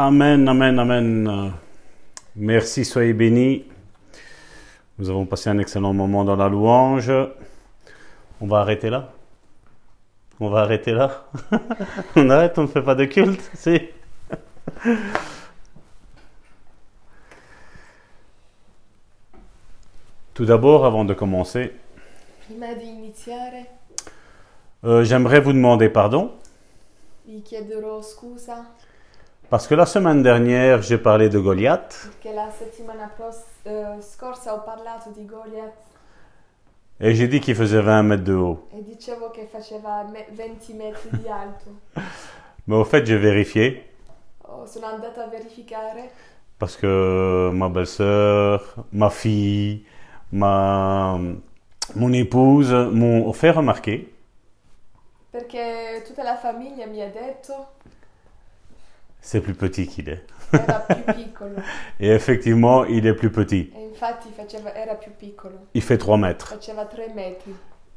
Amen, amen, amen. Merci, soyez bénis. Nous avons passé un excellent moment dans la louange. On va arrêter là On va arrêter là On arrête, on ne fait pas de culte Si Tout d'abord, avant de commencer, euh, j'aimerais vous demander pardon vi chiederò scusa parce que la semaine dernière, j'ai parlé de Goliath. Goliath. Et j'ai dit qu'il faisait 20 mètres de haut. dicevo che faceva me- 20 metri di alto. Mais au fait, j'ai vérifié. Oh, parce que ma belle-sœur, ma fille, ma, mon épouse m'ont fait remarquer. Perché tutta la famiglia mi ha detto c'est plus petit qu'il est. era più piccolo Et effectivement, il est plus petit. e infatti faceva- era più piccolo, Il fait 3 mètres. faceva 3 metri,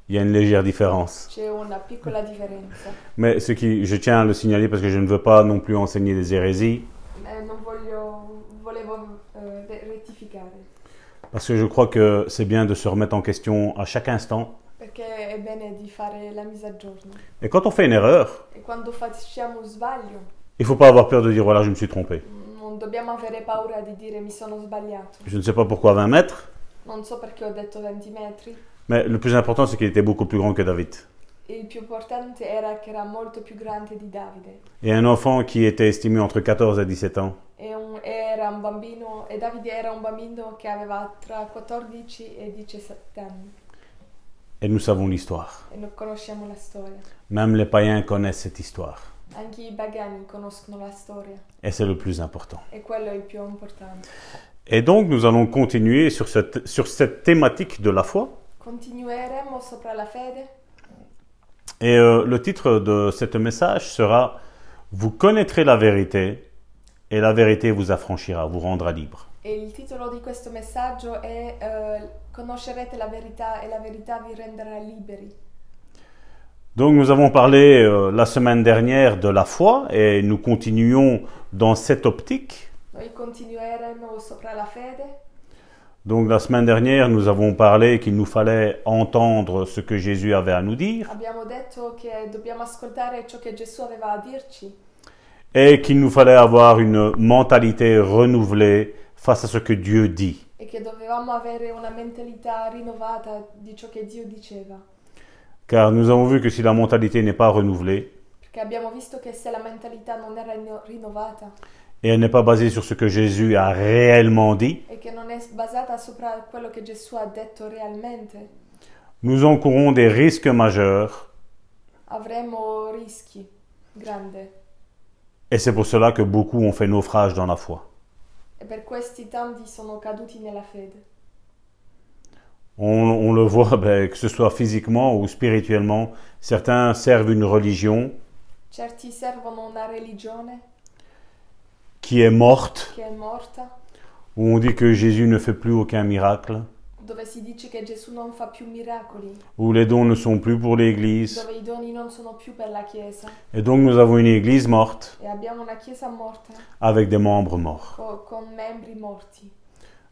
Il y a une légère différence. c'è una piccola differenza. Mais ce qui, je tiens à le signaler parce que je ne veux pas non plus enseigner des hérésies, Eh, non voglio, volevo eh, re- rettificare parce que je crois que c'est bien de se remettre en question à chaque instant. perché è bene di fare la mise a giorno. Et quand on fait une erreur, E quando facciamo un sbaglio, il faut pas avoir peur de dire voilà, je me suis trompé. non dobbiamo avere paura di dire mi sono sbagliato. Je ne sais pas pourquoi 20 mètres, Non so perché ho detto 20 metri. mais le plus important c'est qu'il était beaucoup plus grand que David. Il più importante era che era molto più grande di Davide. Et un enfant qui était estimé entre 14 et 17 ans, E un- era un bambino, e Davide era un bambino che aveva tra 14 e 17 anni. et nous savons l'histoire. E noi conosciamo la storia. Même les païens connaissent cette histoire. Anche i pagani conoscono la storia. Et c'est le plus important. E quello è il più importante. Et donc nous allons continuer sur cette, sur cette thématique de la foi. Continueremo sopra la fede. Et euh, le titre de ce message sera Vous connaîtrez la vérité et la vérité vous affranchira, vous rendra libre. E questo messaggio è eh, Conoscerete la verità e la verità vi renderà liberi. Donc nous avons parlé euh, la semaine dernière de la foi et nous continuons dans cette optique. Donc la semaine dernière, nous avons parlé qu'il nous fallait entendre ce que Jésus avait à nous dire et qu'il nous fallait avoir une mentalité renouvelée face à ce que Dieu dit. e che dovevamo avere una mentalità rinnovata di ciò che Dio diceva. Car nous avons vu que si la mentalité n'est pas renouvelée et elle n'est pas basée sur ce que Jésus a réellement dit, e nous encourons des risques majeurs et c'est pour cela que beaucoup ont fait naufrage dans la foi. E per questi tanti sono caduti nella fede. On, on le voit, ben, que ce soit physiquement ou spirituellement, certains servent une religion Certi servono una religione qui est morte, che è morta, où on dit que Jésus ne fait plus aucun miracle, dove si dice che Gesù non fa più miracoli, où les dons ne sont plus pour l'Église. dove i doni non sono più per la Chiesa Et donc nous avons une Église morte e abbiamo una Chiesa morta avec des membres morts. co- con membri morti.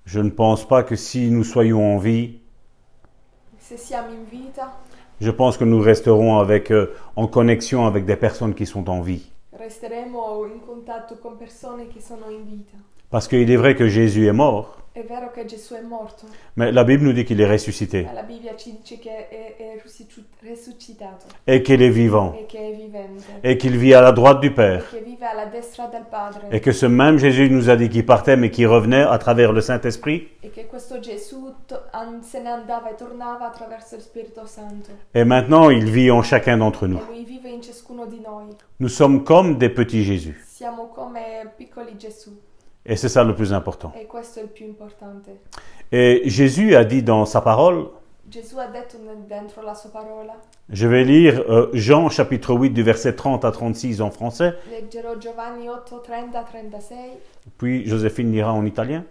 Je ne pense pas que si nous soyons en vie, Se siamo in vita, je pense que nous resterons avec, euh, en connexion avec des personnes qui sont en vie. resteremo in contatto con persone che sono in vita. Parce qu'il est vrai que Jésus est mort, È vero che Gesù è morto, mais la Bible nous dit qu'il est ressuscité ma la Bibbia ci dice che è, è risuscitato et qu'il est vivant e che è vivente et qu'il vit à la droite du e Père. che vive alla destra del Padre Et que ce même Jésus nous a dit qu'il partait mais qu'il revenait à travers le Saint-Esprit. e che questo Gesù to- an- se ne andava e tornava attraverso il Spirito Santo Et maintenant, il vit en chacun d'entre nous. e lui vive in ciascuno di noi. Nous sommes comme des petits Jésus. Siamo come piccoli Gesù Et c'est ça le plus important. e questo è il più importante. Et Jésus a dit dans sa parole, Gesù ha detto nel- dentro la sua parola, je vais lire euh, Jean chapitre 8 du verset 30 à 36 en français, leggerò Giovanni 8, 30, 36, puis Joséphine lira en italien.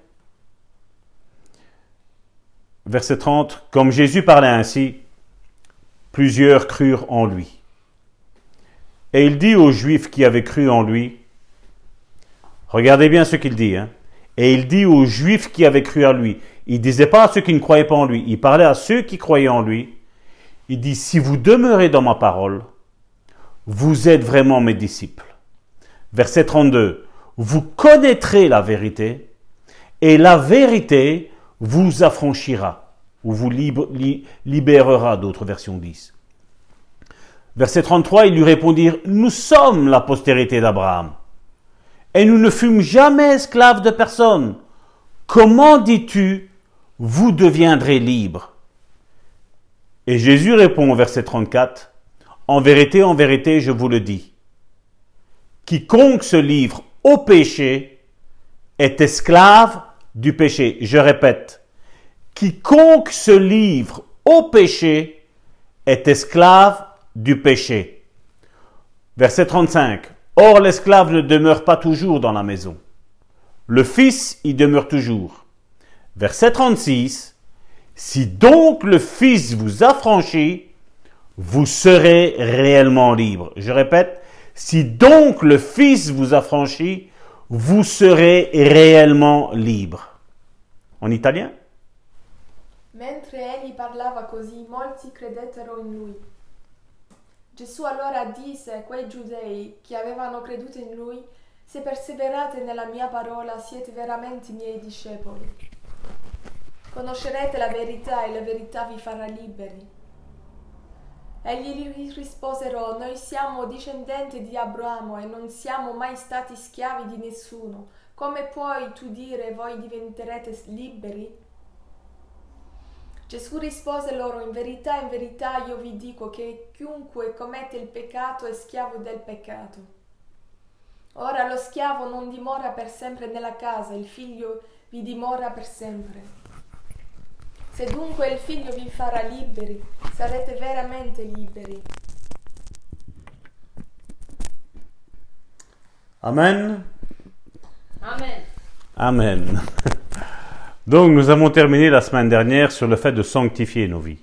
Verset 30, comme Jésus parlait ainsi, plusieurs crurent en lui. Et il dit aux Juifs qui avaient cru en lui, Regardez bien ce qu'il dit. hein. Et il dit aux Juifs qui avaient cru à lui. Il disait pas à ceux qui ne croyaient pas en lui. Il parlait à ceux qui croyaient en lui. Il dit, si vous demeurez dans ma parole, vous êtes vraiment mes disciples. Verset 32. Vous connaîtrez la vérité et la vérité vous affranchira ou vous libérera, d'autres versions disent. Verset 33, ils lui répondirent, Nous sommes la postérité d'Abraham, et nous ne fûmes jamais esclaves de personne. Comment dis-tu, vous deviendrez libres Et Jésus répond au verset 34, En vérité, en vérité, je vous le dis, quiconque se livre au péché est esclave du péché. Je répète, quiconque se livre au péché est esclave du péché. Verset 35. Or l'esclave ne demeure pas toujours dans la maison. Le Fils y demeure toujours. Verset 36. Si donc le Fils vous affranchit, vous serez réellement libre. Je répète, si donc le Fils vous affranchit, vous serez réellement libre. En italien? Mentre così, molti credettero in lui. Gesù allora disse a quei giudei che avevano creduto in lui, se perseverate nella mia parola siete veramente miei discepoli. Conoscerete la verità e la verità vi farà liberi. Egli gli risposero, noi siamo discendenti di Abramo e non siamo mai stati schiavi di nessuno. Come puoi tu dire voi diventerete liberi? Gesù rispose loro, in verità, in verità io vi dico che chiunque commette il peccato è schiavo del peccato. Ora lo schiavo non dimora per sempre nella casa, il figlio vi dimora per sempre. Se dunque il figlio vi farà liberi, sarete veramente liberi. Amen. Amen. Amen. Donc nous avons terminé la semaine dernière sur le fait de sanctifier nos vies.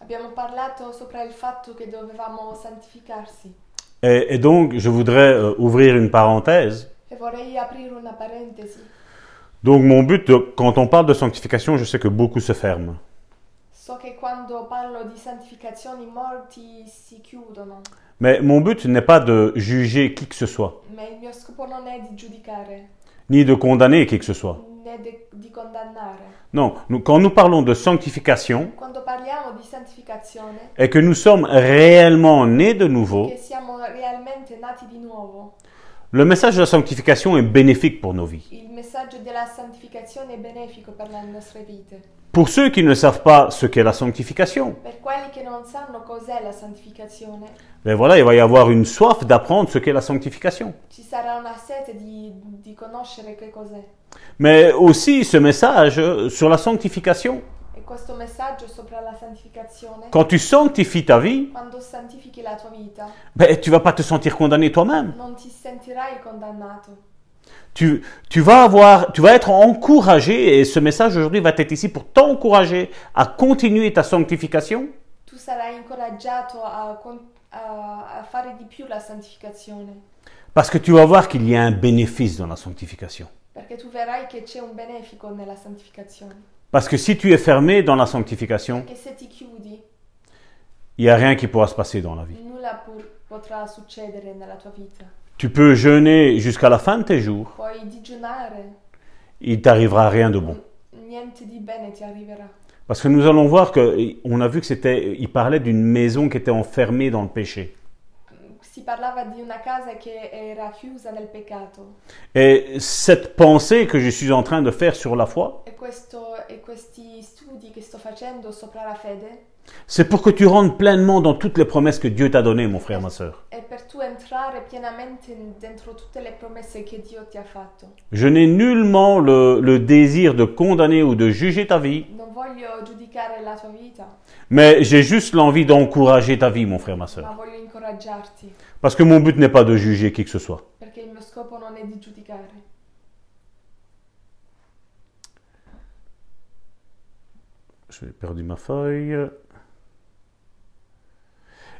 Abbiamo parlato sopra il fatto che dovevamo santificarsi Et, et donc je voudrais euh, ouvrir une parenthèse. e vorrei aprire una parentesi. Donc mon but, de- quand on parle de sanctification, je sais que beaucoup se ferment. So che quando parlo di santificazioni molti si chiudono, Mais mon but n'est pas de juger qui que ce soit, ma il mio scopo non è di giudicare ni de condamner qui que ce soit. né de- di condannare. Non, nous- quand nous parlons de sanctification Quando parliamo di santificazione, et que nous sommes réellement nés de nouveau, che siamo realmente nati di nuovo, le message de la sanctification est bénéfique pour nos vies. il messaggio della santificazione è benefico per le nostre vite. Pour ceux qui ne savent pas ce qu'est la sanctification, Per quelli che non sanno cos'è la santificazione, ben voilà, il va y avoir une soif d'apprendre ce qu'est la sanctification. ci sarà una sete di, di conoscere che cos'è. Mais aussi ce message euh, sur la sanctification. E questo messaggio sopra la santificazione, Quand tu sanctifies ta vie, quando santifichi la tua vita, ben, tu vas pas te sentir condamné toi-même. non ti sentirai condannato. Tu, tu vas avoir, tu vas être encouragé et ce message aujourd'hui va être ici pour t'encourager à continuer ta sanctification Tu sarai incoraggiato a, con- a- a fare di più la parce que tu vas voir qu'il y a un bénéfice dans la sanctification. perché tu vedrai che c'è un benefico nella santificazione. Parce que si tu es fermé dans la sanctification, Che se ti chiudi, il n'y a rien qui pourra se passer dans la vie. nulla pur- potrà succedere nella tua vita. Tu peux jeûner jusqu'à la fin de tes jours, il t'arrivera rien de bon. Parce que nous allons voir que, on a vu que c'était, il parlait d'une maison qui était enfermée dans le péché. Et cette pensée que je suis en train de faire sur la foi, c'est pour que tu rentres pleinement dans toutes les promesses que Dieu t'a données, mon frère, ma soeur. Je n'ai nullement le, le désir de condamner ou de juger ta vie, mais j'ai juste l'envie d'encourager ta vie, mon frère, ma soeur. Parce que mon but n'est pas de juger qui que ce soit. J'ai perdu ma feuille.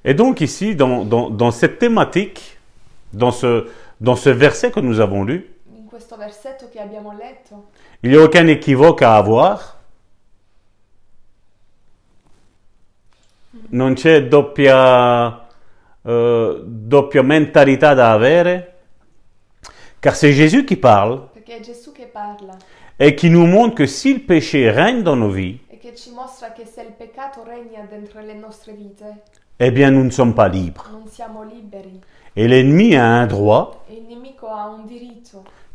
Et donc ici, dans, dans- dans cette thématique, dans ce, dans ce verset que nous avons lu, letto Il n'y a aucun équivoque à avoir. Non c'è doppia, eh, doppia mentalità da avere, car c'est Jésus qui parle et qui nous montre que si le péché règne dans nos vies, eh bien nous ne sommes pas libres. Et l'ennemi a un droit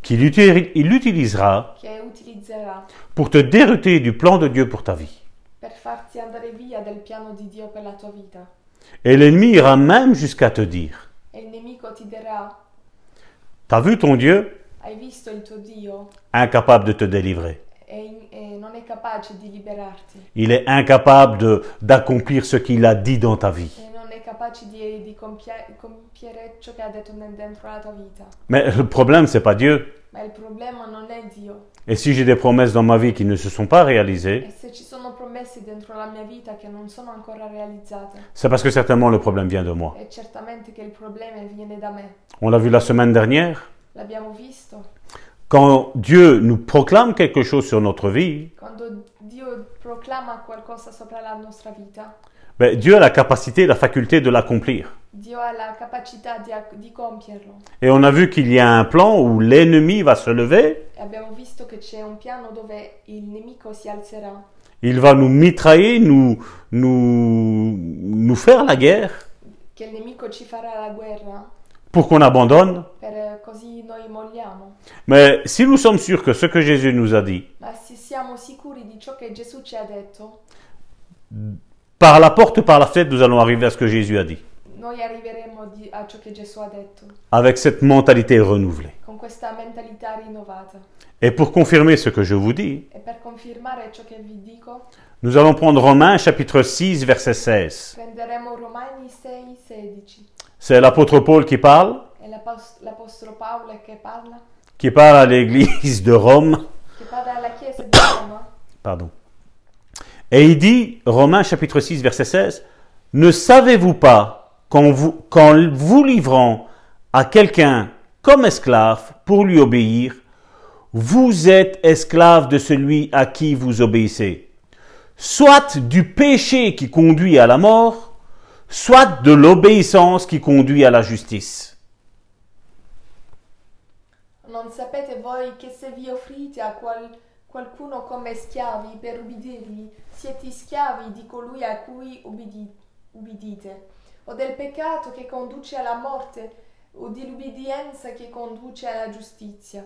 qu'il uti- il utilisera pour te dérouter du plan de Dieu pour ta vie. per farti andare via del piano di Dio per la tua vita Et l'ennemi ira même jusqu'à te dire, e t'as vu ton Dieu Incapable de te délivrer. Il est incapable d'accomplir ce qu'il a dit dans ta vie. e non è capace di, di compia- compiere ciò che ha detto nel- dentro la tua vita Mais le problème, c'est pas Dieu. ma il problema non è Dio Et si j'ai des promesses dans ma vie qui ne se sont pas réalisées, e c'est parce que certainement le problème vient de moi. On l'a vu la semaine dernière. Quand Dieu nous proclame quelque chose sur notre vie, quando Dio proclama qualcosa sopra la nostra vita ben, Dieu a la capacité, la faculté de l'accomplir. Dio ha la capacità di, di compierlo. Et on a vu qu'il y a un plan où l'ennemi va se lever, e abbiamo visto che c'è un piano dove il nemico si alzerà. Il va nous mitrailler, nous, nous, nous faire la guerre. Che il nemico ci farà la guerra pour qu'on abandonne. eh, Mais si nous sommes sûrs que ce que Jésus nous a dit, par la porte ou par la fenêtre, nous allons arriver à ce que Jésus a dit. Avec cette mentalité renouvelée. Et pour confirmer ce que je vous dis, e nous allons prendre Romains chapitre 6 verset 16. Prenderemo Romani 6, 16 C'est l'apôtre Paul qui parle, Paolo che parla qui parle à l'église de Rome. che parla alla chiesa di Roma Pardon. Et il dit, Romains chapitre 6 verset 16, Ne savez-vous pas qu'en vous, qu'en vous livrant à quelqu'un comme esclave pour lui obéir, vous êtes esclave de celui à qui vous obéissez, soit du péché qui conduit à la mort, soit de l'obéissance qui conduit à la justice. Non sapete voi che se vi offrite a qual- qualcuno come schiavi per ubbidirgli, siete schiavi di colui a cui ubbidi- ubbidite, o del peccato che conduce alla morte, o dell'ubbidienza che conduce alla giustizia?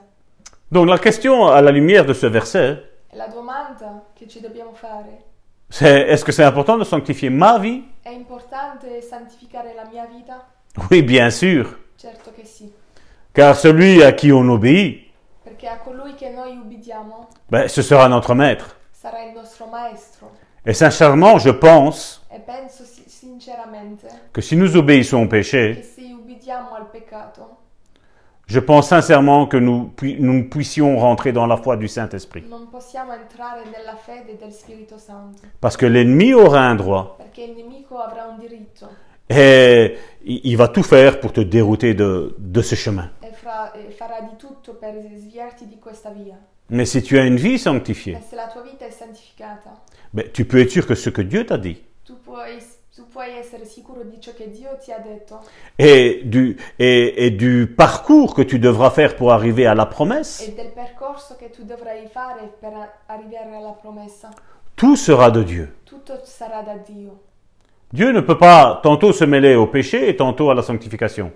Donc la question à la lumière de ce verset, la domanda che ci dobbiamo fare c'est est-ce que c'est important de sanctifier ma vie? È importante santificare la mia vita? Oui, bien sûr. Certo che sì, Car celui à qui on obéit, perché a colui che noi ubbidiamo ben, ce sera notre maître. sarà il nostro maestro. Et sincèrement, je pense E penso si- sinceramente que si nous obéissons au che péché, se ubbidiamo al peccato je pense sincèrement que nous, nous puissions rentrer dans la foi du Saint-Esprit. Parce que l'ennemi aura un droit et il va tout faire pour te dérouter de, de ce chemin. e, e. Mais si tu as une vie sanctifiée, E ben, tu peux être sûr que ce que Dieu t'a dit puoi, tu puoi essere sicuro di ciò che Dio ti ha detto et du, et, et du parcours que tu devras faire pour arriver à la promesse, e del percorso che tu dovrai fare per a- arrivare alla promessa. tout sera de Dieu. Tutto sarà da Dio. Dieu ne peut pas tantôt se mêler au péché et tantôt à la sanctification.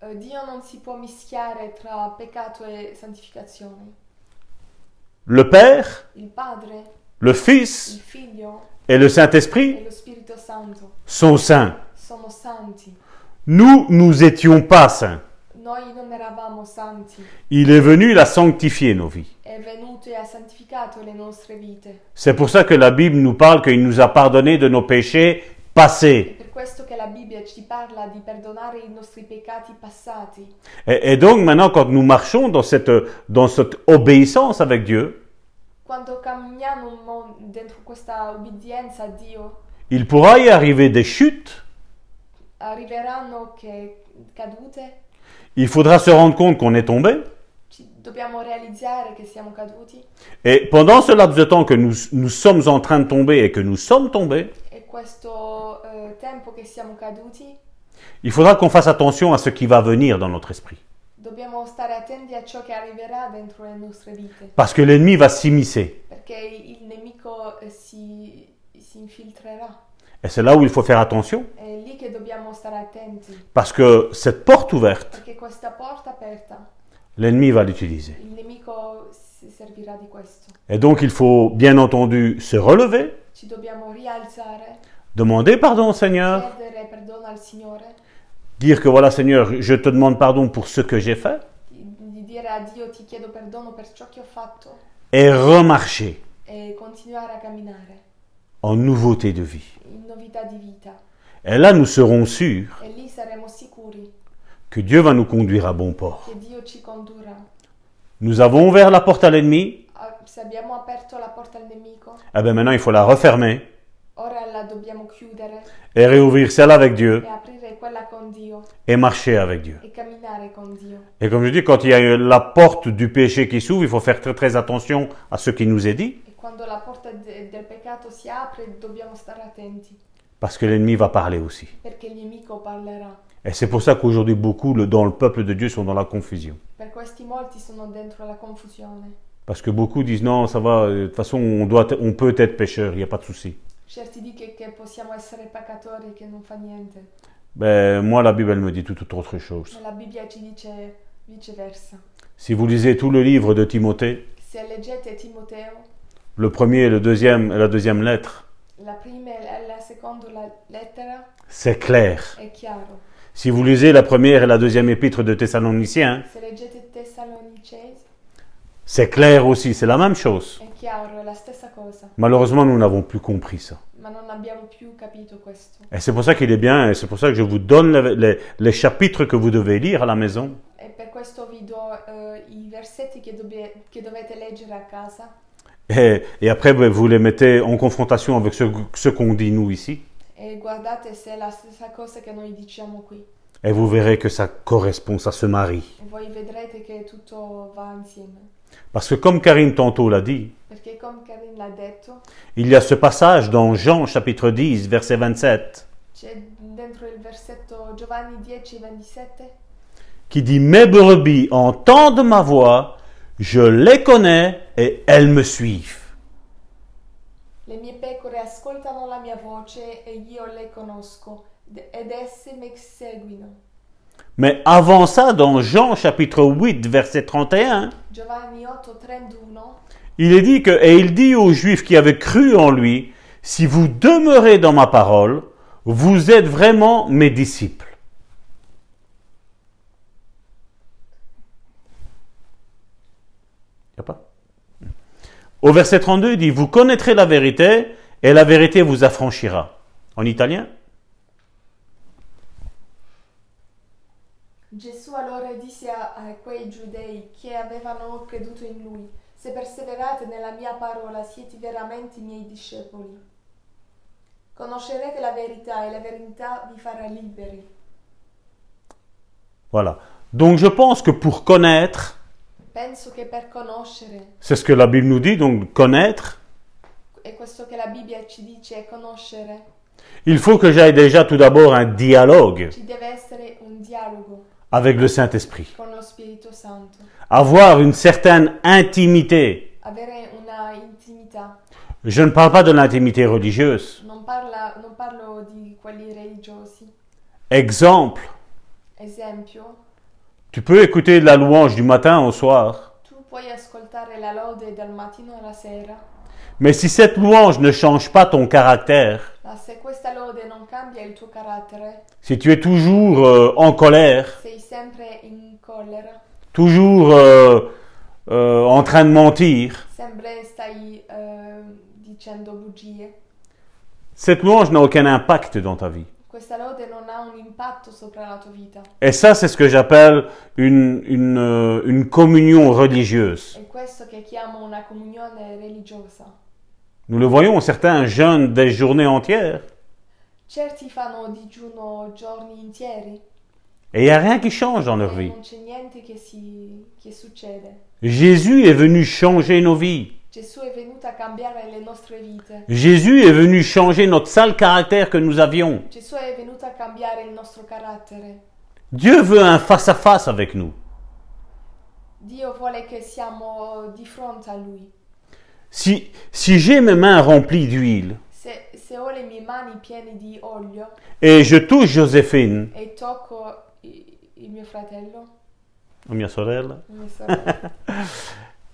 Eh, Dio non si può mischiare tra peccato e santificazione. Le Père, Il Padre, le il Fils Figlio et le Saint-Esprit e lo Spirito Santo sont saints. sono santi. Nous, nous étions pas saints. Noi non eravamo santi, Il est venu la sanctifier nos vies. è venuto e ha santificato le nostre vite. C'est pour ça que la Bible nous parle qu'il nous a pardonné de nos péchés passés. per questo che la Bibbia ci parla di perdonare i nostri peccati passati. Et, et donc maintenant, quand nous marchons dans cette, dans cette obéissance avec Dieu, Quando camminiamo un mo- dentro questa ubbidienza a Dio, il pourra y arriver des chutes. Il faudra se rendre compte qu'on est tombé. Et pendant ce laps de temps que nous, nous sommes en train de tomber et que nous sommes tombés, e eh, il faudra qu'on fasse attention à ce qui va venir dans notre esprit. Parce que l'ennemi va s'immiscer. Perché il nemico si, si infiltrerà. Et c'est là où il faut faire attention. Parce que cette porte ouverte, l'ennemi va l'utiliser. Et donc il faut bien entendu se relever, demander pardon au Seigneur, dire que voilà Seigneur, je te demande pardon pour ce que j'ai fait, et remarcher e camminare en nouveauté de vie. Et là, nous serons sûrs E que Dieu va nous conduire à bon port. Nous avons ouvert la porte à l'ennemi, Ah, eh bien maintenant il faut la refermer et réouvrir celle avec Dieu e et marcher avec Dieu. e. Et comme je dis, quand il y a la porte du péché qui s'ouvre, il faut faire très très attention à ce qui nous est dit, quando la porta de- del peccato si apre dobbiamo stare attenti, parce que l'ennemi va parler aussi. perché il nemico parlerà. Et c'est pour ça qu'aujourd'hui, beaucoup le- dans le peuple de Dieu sont dans la confusion. Per questi molti sono dentro la confusione. Parce que beaucoup disent non, ça va, euh, de toute façon, on, doit, on peut être pécheur, il n'y a pas de souci. Certi dicono che possiamo essere peccatori che non fa niente, Ben, moi, la Bible, elle me dit tout, tout autre chose. ma la Bibbia ci dice viceversa. Si vous lisez tout le livre de Timothée, Se leggete Timoteo, le premier et le deuxième, la deuxième lettre, la prima e la seconda la lettera c'est clair. è chiaro. Si vous lisez la première et la deuxième épître de Thessaloniciens, Se leggete Tessalonicesi c'est clair aussi, c'est la même chose. è chiaro, è la stessa cosa, Malheureusement, nous n'avons plus compris ça. ma non abbiamo più capito questo. Et c'est pour ça qu'il est bien, et c'est pour ça que je vous donne les, les- les chapitres que vous devez lire à la maison. E per questo vi do eh, i versetti che, dobbie- che dovete leggere a casa Et, et après, ben, vous les mettez en confrontation avec ce, ce qu'on dit nous ici. e guardate se è la stessa cosa che noi diciamo qui. Et vous verrez que ça correspond, ça se marie. E voi vedrete che tutto va insieme. Parce que comme Karine tantôt l'a dit, Perché come Karin l'ha detto, il y a ce passage dans Jean chapitre 10, verset 27, c'è dentro il versetto Giovanni 10, 27 qui dit Mes brebis entendent ma voix, je les connais et elles me suivent. Le mie pecore ascoltano la mia voce e io le conosco d- ed esse mi seguono. Mais avant ça, dans Jean chapitre 8, verset 31, Giovanni 8, 31 il est dit que, et il dit aux Juifs qui avaient cru en lui, si vous demeurez dans ma parole, vous êtes vraiment mes disciples. Y a pas Au verset 32, il dit, vous connaîtrez la vérité et la vérité vous affranchira. En italien? Gesù allora disse a, a quei giudei che avevano creduto in lui, se perseverate nella mia parola siete veramente i miei discepoli. Conoscerete la verità e la verità vi farà liberi. Voilà. Donc je pense que pour connaître, c'est ce que la Bible nous dit, donc connaître, il faut que j'aille déjà tout d'abord un dialogue avec le Saint-Esprit. Avoir une certaine intimité. Je ne parle pas de l'intimité religieuse. Exemple, tu peux écouter la louange du matin au soir, tu puoi ascoltare la lode dal mattino alla sera, mais si cette louange ne change pas ton caractère, ma se questa lode non cambia il tuo carattere, si tu es toujours euh, en colère, toujours euh, euh, en train de mentir, eh, cette louange n'a aucun impact dans ta vie. Questa lode non ha un impatto sopra la tua vita. Et ça, c'est ce que j'appelle une, une, euh, une communion religieuse. È questo che chiamo una comunione religiosa. Nous le voyons, certains jeûnent des journées entières. Certi fanno digiuno giorni interi, Et il n'y a rien qui change dans leur e vie. non c'è niente che, si, che succede. Jésus est venu changer nos vies. Jésus est venu changer notre sale caractère que nous avions. Dieu veut un face-à-face avec nous. Si, si j'ai mes mains remplies d'huile et je touche Joséphine,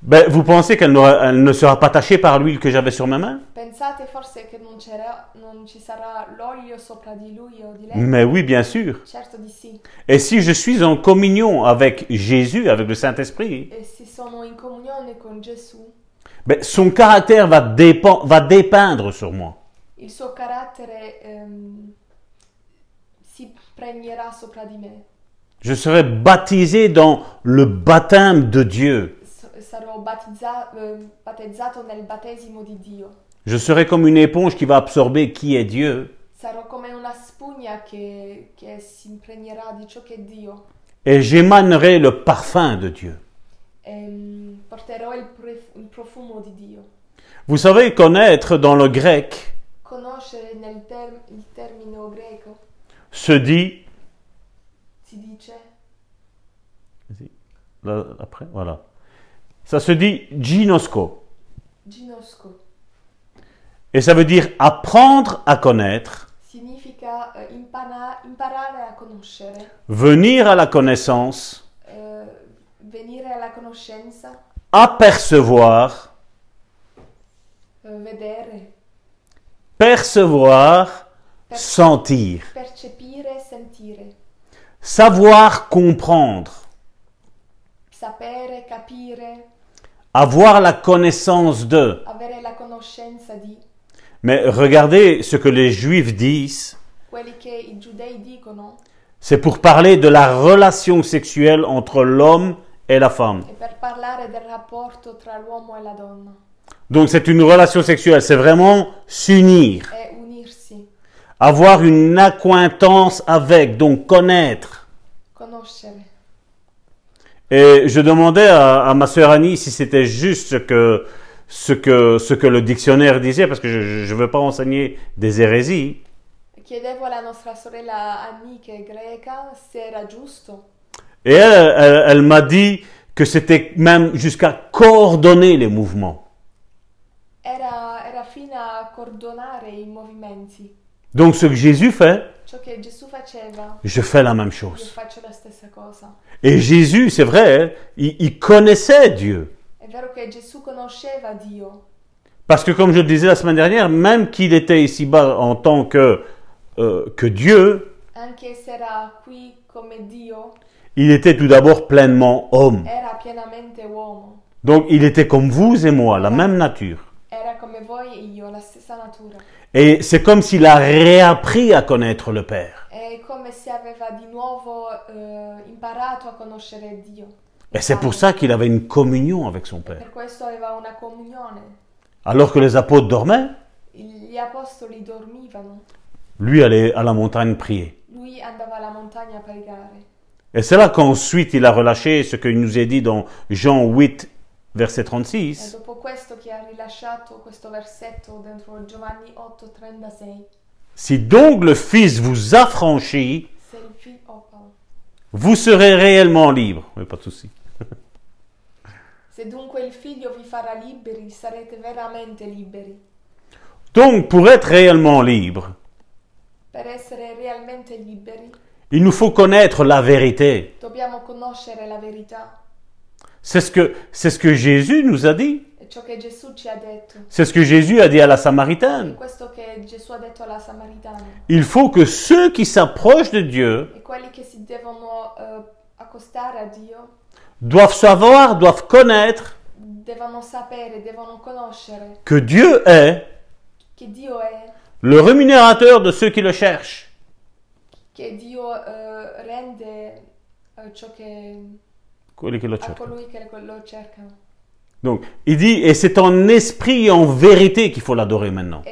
ben, vous pensez qu'elle ne sera pas tachée par l'huile que j'avais sur mes mains pensate forse che non, c'era- non ci sarà l'olio sopra di lui o di lei? Mais oui, bien sûr. Certo di sì. Et si je suis en communion avec Jésus, avec le Saint-Esprit, E se sono in comunione con Gesù, ben, son caractère va, va dépeindre sur moi. il suo carattere ehm, si pregnerà sopra di me. Je serai baptisé dans le baptême de Dieu. Sarò eh, battezzato nel battesimo di Dio. Je serai comme une éponge qui va absorber qui est Dieu. Sarò come una spugna che, che si impregnerà di ciò che è Dio. Et j'émanerai le parfum de Dieu. Porterò il, pre- il profumo di Dio. Vous savez, connaître dans le grec Conoscere nel term- il termine greco? se dit, si dice? Là, après, voilà, ça se dit ginosco. ginosco. Et ça veut dire apprendre à connaître, Significa eh, impana- imparare a conoscere, venir à la connaissance, eh, venire alla conoscenza, apercevoir, eh, vedere, percevoir, sentir, percepire, sentire, savoir comprendre, sapere, capire, avoir la connaissance de. avere la conoscenza di Mais regardez ce que les Juifs disent, quelli che i giudei dicono c'est pour parler de la relation sexuelle entre l'homme et la femme. e per parlare del rapporto tra l'uomo e la donna Donc c'est une relation sexuelle, c'est vraiment s'unir, unirsi, avoir une acquaintance avec, donc connaître. conoscere. Et je demandais à, à ma sœur Annie si c'était juste ce que, ce, que, ce que le dictionnaire disait, parce que je ne veux pas enseigner des hérésies. Chiedevo alla nostra sorella Annie, che è greca, se era giusto. Et elle, elle, elle m'a dit que c'était même jusqu'à coordonner les mouvements. Era, era fino a coordonare i movimenti. Donc ce que Jésus fait, Ciò che Gesù faceva, je fais la même io chose. faccio la stessa cosa. Et Jésus, c'est vrai, hein, il, il connaissait Dieu. Parce que comme je le disais la semaine dernière, même qu'il était ici-bas en tant que, euh, que Dieu, il était tout d'abord pleinement homme. Donc il était comme vous et moi, la même nature. E. Et c'est comme s'il a réappris à connaître le Père. È come se aveva di nuovo eh, imparato a conoscere Dio. Et c'est pour ça qu'il avait une communion avec son Père. Per questo aveva una comunione. Alors que les apôtres dormaient, Gli apostoli dormivano, lui allait à la montagne prier. lui andava alla montagna a pregare. Et c'est là qu'ensuite il a relâché ce qu'il nous est dit dans Jean 8, verset E 36. dopo questo che ha rilasciato questo versetto dentro Giovanni 8:36, Si donc le Fils vous affranchit, vous serez réellement libre. Oui, pas de souci. Se dunque il figlio vi farà liberi, sarete veramente liberi. Donc pour être réellement libre, Per essere realmente liberi, il nous faut connaître la vérité. dobbiamo conoscere la verità. C'est ce que, c'est ce que Jésus nous a dit. C'est ce que Jésus a dit à la Samaritaine. Il faut que ceux qui s'approchent de Dieu E eh, doivent savoir, doivent connaître que Dieu est le rémunérateur de ceux qui le cherchent. Quelli che lo cercano. Donc, il dit, et c'est en esprit et en vérité qu'il faut l'adorer maintenant.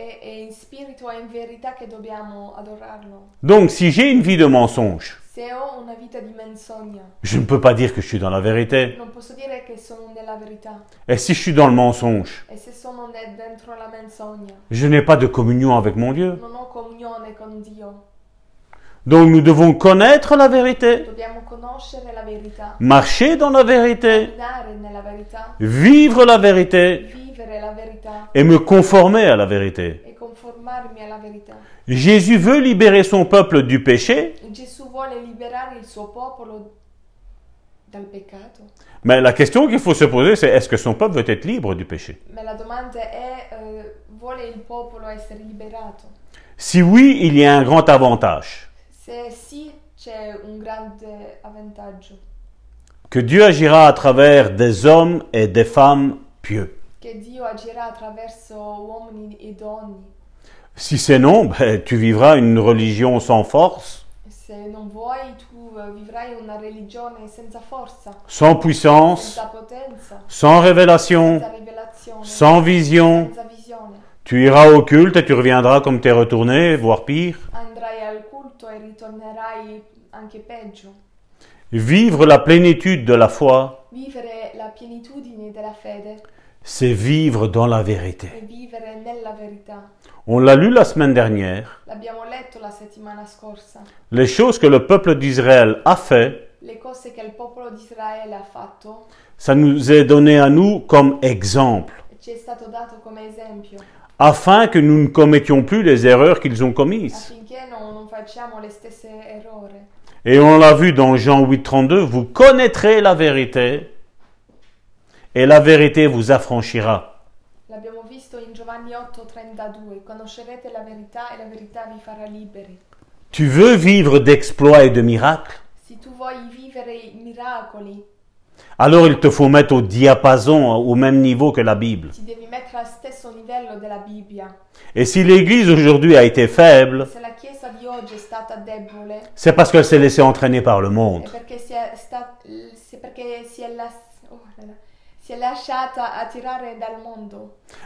E dobbiamo adorarlo. Donc, si j'ai une vie de mensonge, je ne peux pas dire que je suis dans la vérité. Et si je suis dans le mensonge, E je n'ai pas de communion avec mon Dieu. non ho comunione con Dio. Donc nous devons connaître la vérité, la marcher dans la vérité, vivre la vérité. La verità. Et me conformer à la vérité. e. Jésus veut libérer son peuple du péché, Gesù vuole liberare il suo popolo dal peccato. mais la question qu'il faut se poser, c'est est-ce que son peuple veut être libre du péché? Liberato? Si oui, il y a un grand avantage, Se sì, c'è un grande avvantaggio, que Dieu agira à travers des hommes et des femmes pieux. che Dio agirà attraverso uomini e donne. Si c'est non, ben, tu vivras une religion sans force, Se non vuoi, tu eh, vivrai una religione senza forza, sans puissance, senza potenza, sans révélation, senza rivelazione, sans vision. senza visione. Tu iras au culte et tu reviendras comme t'es retourné, voire pire. Andrai al culto e ritornerai anche peggio. Vivre la plénitude de la foi, Vivere la pienitudine della fede c'est vivre dans la vérité. e vivere nella verità. On l'a lu la semaine dernière. L'abbiamo letto la settimana scorsa. Les choses que le peuple d'Israël a fait, Le cose che il popolo di Israele ha fatto ça nous est donné à nous comme exemple, ci è stato dato come esempio afin que nous ne commettions plus les erreurs qu'ils ont commises. affinché non facciamo le stesse errori. Et on l'a vu dans Jean 8, 32, vous connaîtrez la vérité et la vérité vous affranchira. L'abbiamo visto in Giovanni 8:32. Conoscerete la verità e la verità vi farà liberi. Tu veux vivre d'exploits et de miracles? Se tu vuoi vivere miracoli, Alors il te faut mettre au diapason, au même niveau que la Bible. Et si l'Église aujourd'hui a été faible, c'est parce qu'elle s'est laissée entraîner par le monde.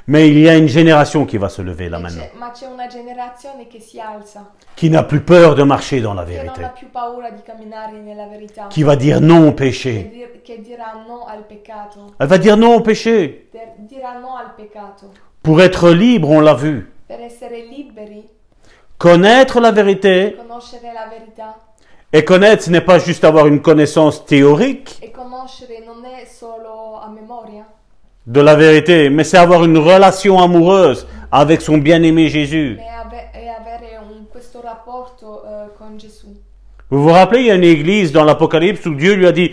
Mais il y a une génération qui va se lever là E maintenant, qui n'a plus peur de marcher dans la vérité, qui va dire non au péché. Elle va dire non au péché. Pour être libre, on l'a vu. Connaître la vérité, et connaître, ce n'est pas juste avoir une connaissance théorique conoscere non è solo a memoria, de la vérité, mais c'est avoir une relation amoureuse avec son bien-aimé Jésus. ma è, ave- è avere un- questo rapporto eh, con Gesù. Vous vous rappelez, il y a une église dans l'Apocalypse où Dieu lui a dit,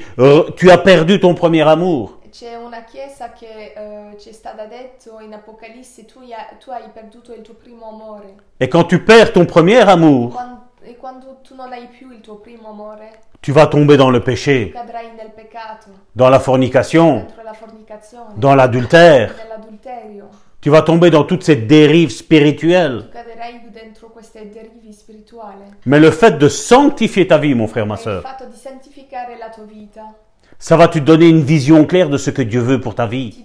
tu as perdu ton premier amour. C'è una chiesa che eh, ci è stata detto in Apocalisse, tu, hai- tu hai perduto il tuo primo amore. Et quand tu perds ton premier amour, quando tu vas tomber dans le péché, dans la fornication, dans l'adultère. Tu vas tomber dans toutes ces dérives spirituelles. Mais le fait de sanctifier ta vie, mon frère, ma soeur, ça va te donner une vision claire de ce que Dieu veut pour ta vie.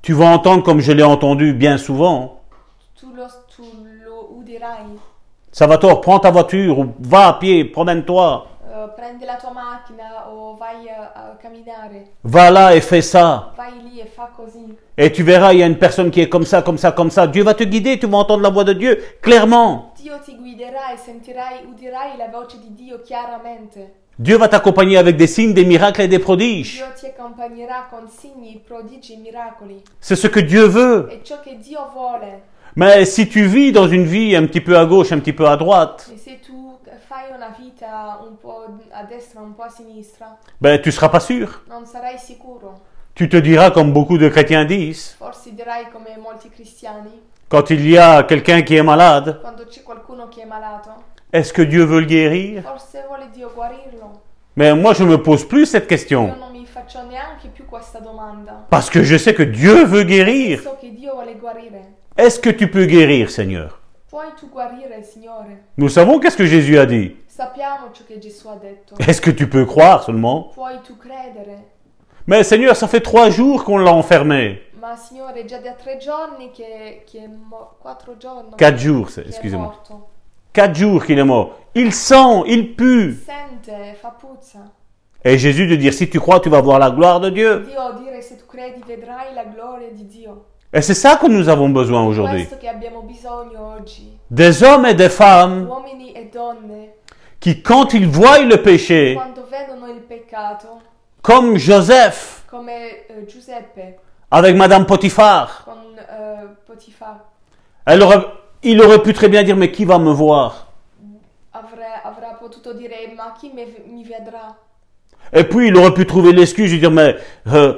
Tu vas entendre, comme je l'ai entendu bien souvent, Salvatore, prends ta voiture ou va à pied, promène-toi. Eh, prendi la tua macchina o vai a, a camminare, Va là et fais ça. vai lì e fa così. Et tu verras, il y a une personne qui est comme ça, comme ça, comme ça. Dieu va te guider, tu vas entendre la voix de Dieu clairement. Dio ti guiderà e sentirai, udirai la voce di Dio chiaramente. Dieu va t'accompagner avec des signes, des miracles et des prodiges. Dio ti accompagnerà con segni, prodigi e miracoli. C'est ce que Dieu veut. È ciò che Dio vuole. Mais si tu vis dans une vie un petit peu à gauche, un petit peu à droite, tu ben tu seras pas sûr. non sarai sicuro. Tu te diras, comme beaucoup de chrétiens disent, Forse dirai come molti cristiani, quand il y a quelqu'un qui est malade, quando c'è qualcuno che è malato, est-ce que Dieu veut le guérir? Forse vuole Dio guarirlo. Mais moi, je me pose plus cette Io question. non mi faccio neanche più questa domanda. Parce que je sais que Dieu veut guérir. So che Dio vuole guarire. Est-ce que tu peux guérir, Seigneur? Puoi tu guarire, Signore? Nous savons qu'est-ce que Jésus a dit. Sappiamo ciò che Gesù ha detto. Est-ce que tu peux croire seulement? Puoi tu credere? Mais Seigneur, ça fait trois jours qu'on l'a enfermé. Ma Signore, già da tre giorni che, che è mo- quattro giorni Quatre jours, c'est- che è excusez-moi. morto. Quatre jours qu'il est mort. Il sent, il pue. sente, fa puzza. Et Jésus de dire, si tu crois, tu vas voir la gloire de Dieu. Dio dire se tu credi vedrai la gloria di Dio. Et c'est ça que nous avons besoin aujourd'hui. Des hommes et des femmes e qui, quand ils voient le péché, comme Joseph eh, avec Madame Potiphar, eh, Potifar, elle aurait- il aurait pu très bien dire, mais qui va me voir? Et puis il aurait pu trouver l'excuse de dire, mais euh,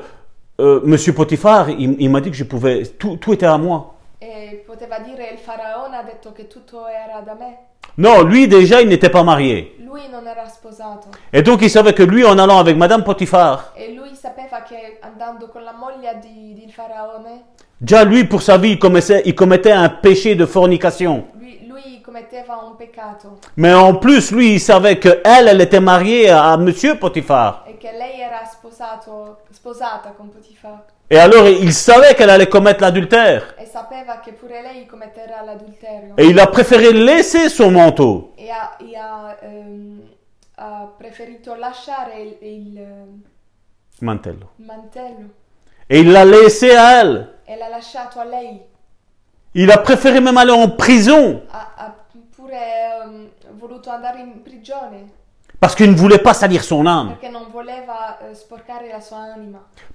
euh, Monsieur Potiphar, il, il m'a dit que je pouvais, tout, tout était à moi. E poteva dire il faraone ha detto che tutto era da me. Non, lui déjà, il n'était pas marié. Lui non era sposato Et donc il savait que lui, en allant avec Madame Potiphar, e lui sapeva che andando con la moglie di, di faraone, déjà lui, pour sa vie, il commettait, il commettait un péché de fornication. lui, lui commetteva un peccato Mais en plus, lui, il savait que elle, elle était mariée à Monsieur Potiphar. e che lei era sposato, sposata con Potifar Et alors, il savait qu'elle allait commettre l'adultère. e sapeva che pure lei commetterà l'adulterio Et il a préféré laisser son manteau. e ha, e ha, ehm, ha preferito lasciare il, il, ehm, Mantello. il mantello Et il l'a laissé à elle. e l'ha lasciato a lei. Il a préféré même aller en prison Ha, ha pure ehm, voluto andare in prigione parce qu'il ne voulait pas salir son âme. eh,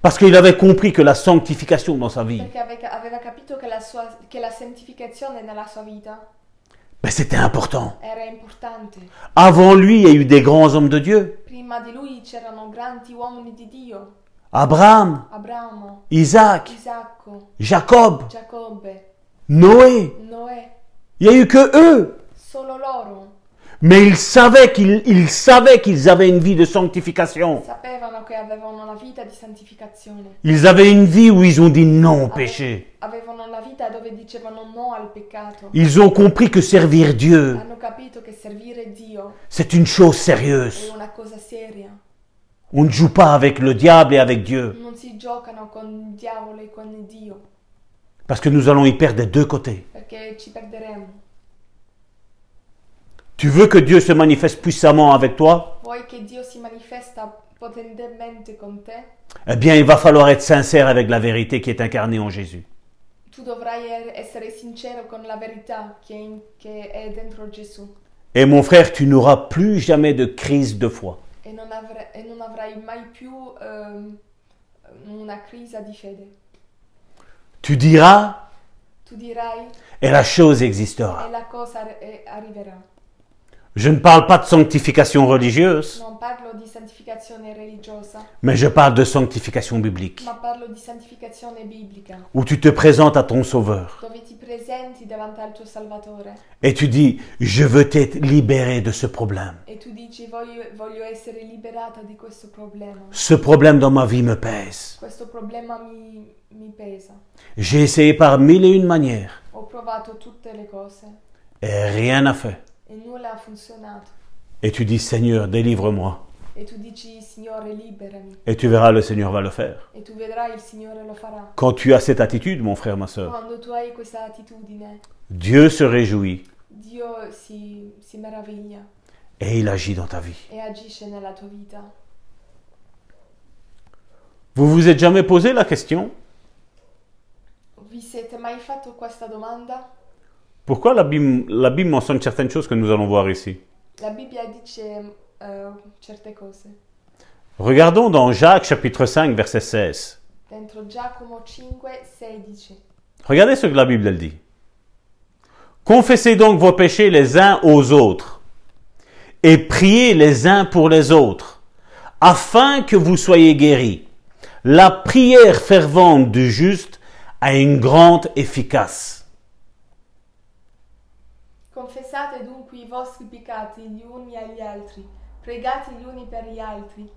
Parce qu'il avait compris que la sanctification dans sa vie, ben, c'était important. Avant lui, il y a eu des grands hommes de Dieu. Abraham, Abramo, Isaac, Isacco, Jacob, Giacobbe, Noé. Il y a eu que eux. solo loro Mais ils savaient qu'ils ils savaient qu'ils avaient une vie de sanctification. Ils avaient une vie où ils ont dit non au péché. Ils ont compris que servir Dieu, c'est une chose sérieuse. On ne joue pas avec le diable et avec Dieu. E Parce que nous allons y perdre des deux côtés. Tu veux que Dieu se manifeste puissamment avec toi? Vuoi che Dio si manifesta potentemente con te? Eh bien, il va falloir être sincère avec la vérité qui est incarnée en Jésus. Tu dovrai er- essere sincero con la verità che è, in- che è dentro Gesù Et mon frère, tu n'auras plus jamais de crise de foi. e non, avre- e non avrai mai più ehm, una crisi di fede. Tu diras Tu dirai et la chose existera. e la cosa ar- eh, arriverà. Je ne parle pas de sanctification religieuse, Non parlo di santificazione religiosa, mais je parle de sanctification biblique, ma parlo di santificazione biblica, où tu te présentes à ton Sauveur dove ti presenti davanti al tuo Salvatore et tu dis, je veux t'être libéré de ce problème. e tu dici voglio, voglio essere liberata di questo problema. Ce problème dans ma vie me pèse. Questo problema mi, mi pesa. J'ai essayé par mille et une manières Ho provato tutte le cose et rien n'a fait. E nulla ha funzionato. Et tu dis, Seigneur, délivre-moi. E tu dici Signore liberami Et tu verras, le Seigneur va le faire. e tu vedrai il Signore lo farà. Quand tu as cette attitude, mon frère, ma soeur, Quando tu hai questa attitudine, Dieu se réjouit Dio si, si meraviglia et il agit dans ta vie. e agisce nella tua vita. Vous vous êtes jamais posé la question? Pourquoi la Bible, la Bible mentionne certaines choses que nous allons voir ici? La Bibbia dice eh, certe cose. Regardons dans Jacques chapitre 5 verset 16. Dentro Giacomo 5, 16. Regardez ce que la Bible elle dit. Confessez donc vos péchés les uns aux autres et priez les uns pour les autres afin que vous soyez guéris. La prière fervente du juste a une grande efficace. Confessate dunque i vostri peccati gli uni agli altri, pregate gli uni per gli altri,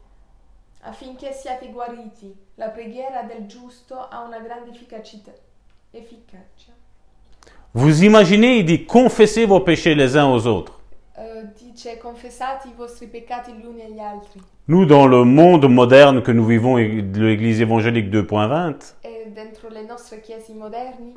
affinché siate guariti. La preghiera del giusto ha una grande efficacità. Efficacia. Vous imaginez, il dit confessez vos péchés les uns aux autres. Eh, dice confessate i vostri peccati gli uni agli altri. Nous, dans le monde moderne que nous vivons, l'Église évangélique 2.20, E dentro le nostre chiese moderni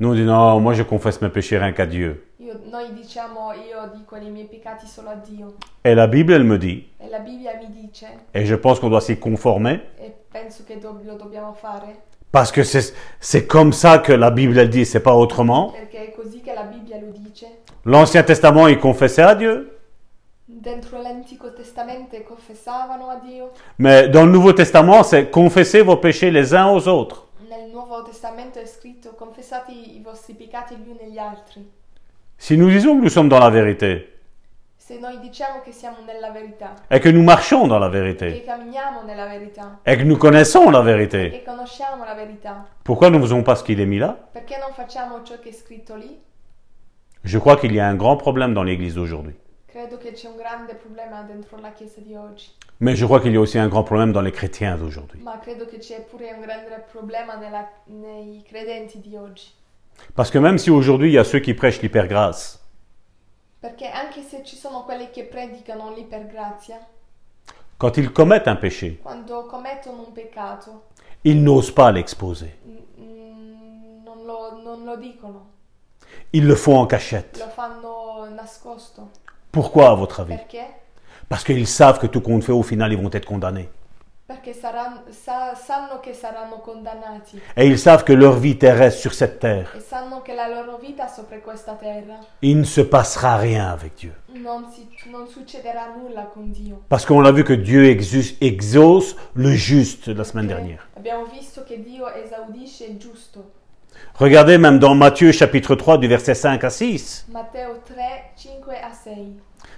Nous on dit non, moi je confesse mes péchés rien qu'à Dieu. Io- noi diciamo io dico i miei peccati solo a Dio Et la Bible, elle me dit, e la Bibbia mi dice et je pense qu'on doit s'y conformer, e penso che do- lo dobbiamo fare parce que c'est c'est comme ça que la Bible elle dit, c'est pas autrement. perché è così che la Bibbia lo dice. L'Ancien Testament, il confessait à Dieu. Dentro l'Antico Testamento confessavano a Dio, Mais dans le Nouveau Testament, c'est confesser vos péchés les uns aux autres. nel Nuovo Testamento è confessate i vostri peccati gli uni agli altri. Si nous disons que nous sommes dans la vérité. Se noi diciamo che siamo nella verità, et que nous marchons dans la che vérité camminiamo nella verità, et que nous connaissons la vérité, che conosciamo la verità, pourquoi ne faisons pas ce qu'il est mis là? Perché non facciamo ciò che è scritto lì? Je crois qu'il y a un grand problème dans l'Église d'aujourd'hui. Credo che c'è un grande problema dentro la Chiesa di oggi, Mais je crois qu'il y a aussi un grand problème dans les chrétiens d'aujourd'hui. ma credo che c'è pure un grande problema nella- nei credenti di oggi. Parce que même si aujourd'hui il y a ceux qui prêchent l'hypergrâce, Perché anche se ci sono quelli che predicano l'ipergrazia, quand ils commettent un péché, quando commettono un peccato, ils n'osent pas l'exposer. mm, non lo, non lo dicono, Ils le font en cachette. lo fanno nascosto. Pourquoi, à votre avis? Parce qu'ils savent que tout compte fait, au final, ils vont être condamnés. Et ils savent que leur vie terrestre sur cette terre, e sanno che la loro vita sopra questa terra il ne se passera rien avec Dieu. Parce qu'on l'a vu que Dieu exauce le juste la semaine dernière. Regardez même dans Matthieu chapitre 3 du verset 5 à 6. Matteo 3, 5 a 6.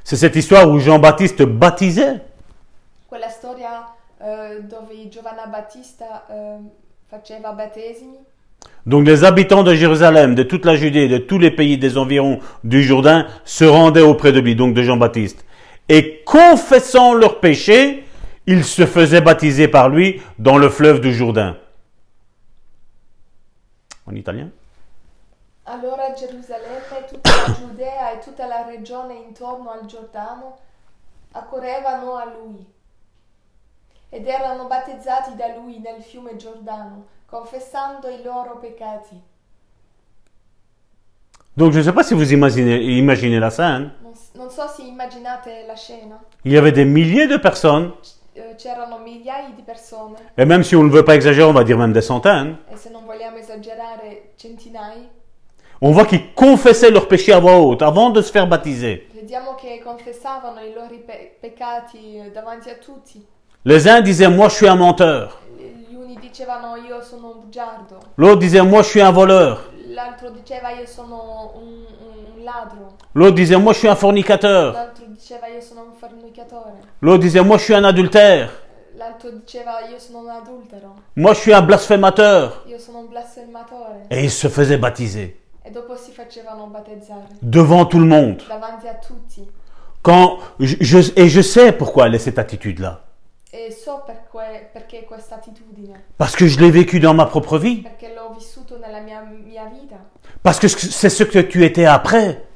C'est cette histoire où Jean-Baptiste baptisait. Quella storia eh, dove Giovanna Battista eh, faceva battesimi. Donc les habitants de Jérusalem, de toute la Judée, de tous les pays des environs du Jourdain se rendaient auprès de lui, donc de Jean-Baptiste. Et confessant leurs péchés, ils se faisaient baptiser par lui dans le fleuve du Jourdain. En italien Allora Gerusalemme, tutta la Giudea e tutta la regione intorno al Giordano accorrevano a lui ed erano battezzati da lui nel fiume Giordano, confessando i loro peccati. Donc je ne sais pas si vous imaginez, imaginez la scène. Non, non so se immaginate la scena, Il y avait des milliers de personnes, c'erano migliaia di persone et même si on ne veut pas exagérer, on va dire même des centaines. e se non vogliamo esagerare centinaia, On voit qu'ils confessaient leurs péchés à voix haute avant de se faire baptiser. vediamo che confessavano i loro pe- peccati eh, davanti a tutti. Les uns disaient, moi je suis un menteur. Gli uni dicevano io sono un bugiardo, L'autre disait, moi je suis un voleur. l'altro diceva io sono un, un- un ladro, L'autre disait, moi je suis un fornicateur. l'altro diceva io sono un fornicatore, L'autre disait, moi je suis un adultère. l'altro diceva io sono un adultero, Moi je suis un blasphémateur. io sono un blasfematore. Et ils se faisaient baptiser E dopo si facevano battezzare devant tout le monde. davanti a tutti. Quand je, je- et je sais pourquoi elle a cette attitude-là. E so per que- perché questa attitudine, Parce que je l'ai vécu dans ma propre vie. perché l'ho vissuto nella mia, mia vita. Parce que c'est ce que tu étais après,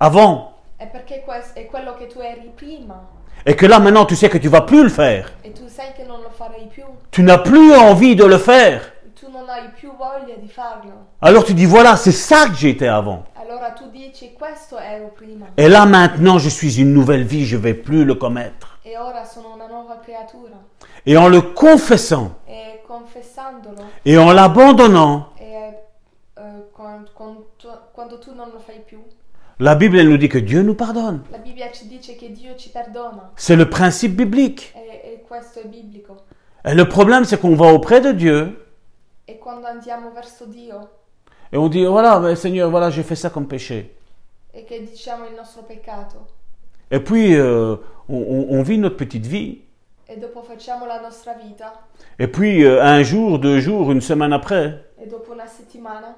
avant. E perché è quello che tu eri prima. Et que là maintenant tu sais que tu vas plus le faire. E tu sai che non lo farai più. Tu n'as plus envie de le faire. Tu non hai più voglia di farlo. Alors tu dis voilà, c'est ça que j'étais avant. Allora tu dici questo ero prima. Et là maintenant je suis une nouvelle vie, je vais plus le commettre. E ora sono una nuova creatura. Et en le confessant E confessandolo et en l'abandonnant, e eh, con tu- quando tu non lo fai più, la Bible nous dit que Dieu nous pardonne. la Bibbia ci dice che Dio ci perdona. C'est le principe biblique. E, e questo è biblico. Et le problème c'est qu'on va auprès de Dieu E quando andiamo verso Dio et on dit voilà, mais Seigneur, voilà, j'ai fait ça comme péché. e che diciamo il nostro peccato Et puis euh, on, on- on vit notre petite vie. e dopo facciamo la nostra vita Et puis euh, un jour, deux jours, une semaine après, e dopo una settimana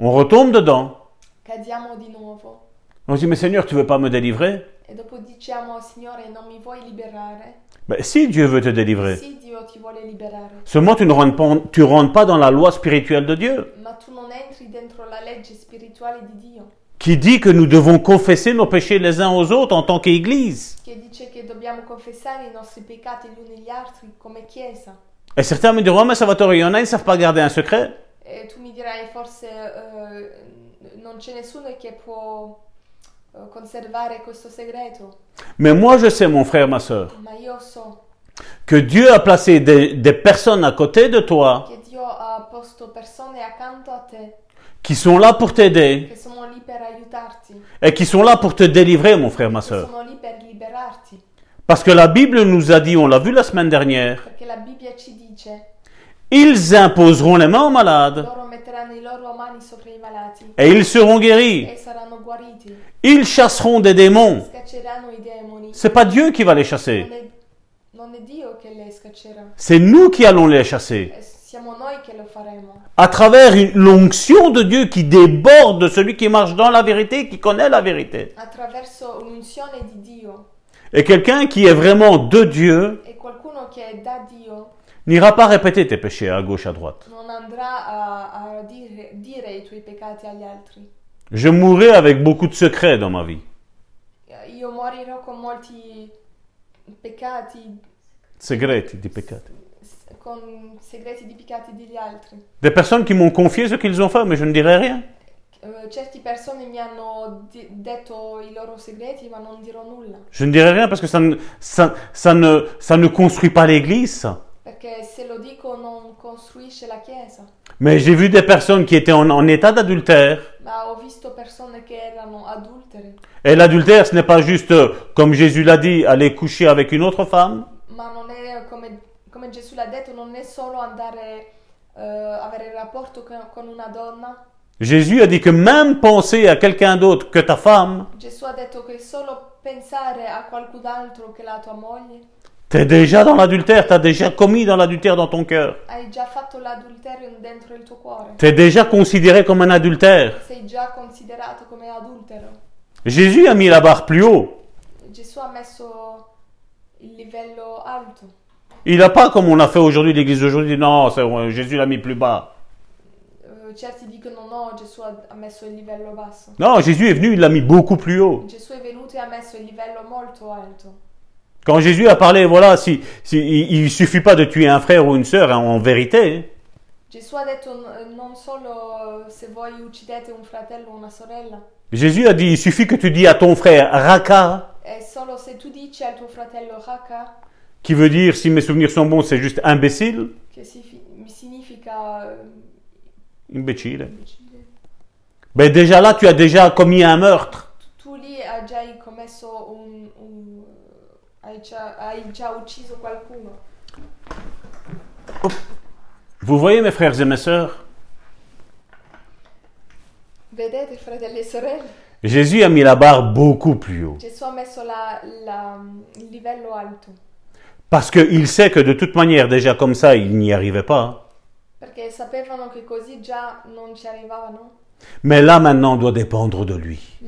on retombe dedans. cadiamo di nuovo On se dit mais Seigneur, tu veux pas me délivrer? E dopo diciamo Signore non mi vuoi liberare? Ben, si Dieu veut te délivrer. Sì, Dio ti vuole liberare, Seulement tu ne rentres pas, tu rentres pas dans la loi spirituelle de Dieu, ma tu non entri dentro la legge spirituale di Dio qui dit que nous devons confesser nos péchés les uns aux autres en tant qu'Église. che dice che dobbiamo confessare i nostri peccati gli uni agli altri come Chiesa. Et certains me diront, oh, mais Salvatore, il y en a, ils ne savent pas garder un secret. E tu mi dirai forse eh, non c'è nessuno che può conservare questo segreto, Mais moi, je sais, mon frère, ma soeur, ma io so que Dieu a placé des, des personnes à côté de toi che Dio ha posto persone accanto a te qui sont là pour t'aider che sono lì per aiutarti, et qui sont là pour te délivrer, mon frère, ma soeur. sono lì per liberarti. Parce que la Bible nous a dit, on l'a vu la semaine dernière, Perché la Bibbia ci dice, ils imposeront les mains aux malades loro metteranno le loro mani sopra i malati et ils seront guéris. e saranno guariti, Ils chasseront des démons. C'est pas Dieu qui va les chasser. C'est nous qui allons les chasser. faremo. À travers l'onction de Dieu qui déborde de celui qui marche dans la vérité, qui connaît la vérité. Et quelqu'un qui est vraiment de Dieu e n'ira pas répéter tes péchés à gauche, à droite. non andrà a, a dire, dire i tuoi peccati agli altri. Je mourrai avec beaucoup de secrets dans ma vie. Io morirò con molti peccati, Segreti di peccati. con segreti di peccati degli altri. Des personnes qui m'ont confié ce qu'ils ont fait, mais je ne dirai rien. Eh, certe persone mi hanno di- detto i loro segreti, ma non dirò nulla. Je ne dirai rien parce que ça ne, ça, ça ne, ça ne construit pas l'Église, ça. Perché se lo dico non costruisce la Chiesa. Mais j'ai vu des personnes qui étaient en, en état d'adultère. Ma ho visto persone che erano adultere? Et l'adultère, ce n'est pas juste, euh, comme Jésus l'a dit, aller coucher avec une autre femme. Ma non è come, come Gesù l'ha detto, non è solo andare eh, avere rapporto con, con una donna. Jésus a dit que même penser à quelqu'un d'autre que ta femme, Gesù ha detto che solo pensare a qualcun altro che la tua moglie, t'es déjà dans l'adultère, t'as déjà commis dans l'adultère dans ton cœur. hai già fatto l'adulterio dentro il tuo cuore. T'es déjà considéré comme un adultère. Sei già considerato come adultero. Jésus a mis la barre plus haut. Gesù ha messo il livello alto. Il n'a pas, comme on a fait aujourd'hui, l'Église d'aujourd'hui, non, Jésus l'a mis plus bas. Eh, certi dicono no, Gesù ha ha messo il livello basso. Non, Jésus est venu, il l'a mis beaucoup plus haut. Gesù è venuto e ha messo il livello molto alto. Quand Jésus a parlé, voilà, si, si, il, il suffit pas de tuer un frère ou une sœur, hein, en vérité. Gesù ha detto n- non solo se voi uccidete un fratello o una sorella, Jésus a dit, il suffit que tu dis à ton frère Raka, è solo se tu dici al tuo fratello Raka, qui veut dire, si mes souvenirs sont bons, c'est juste imbécile. che si- mi significa eh, Imbécile. Ben déjà là, tu as déjà commis un meurtre. tu lì hai già commesso un... un- Vous voyez, mes frères et mes sœurs, e? Jésus a mis la barre beaucoup plus haut. Parce qu'il sait que de toute manière, déjà comme ça, il n'y arrivait pas. Mais là, maintenant, doit dépendre de lui.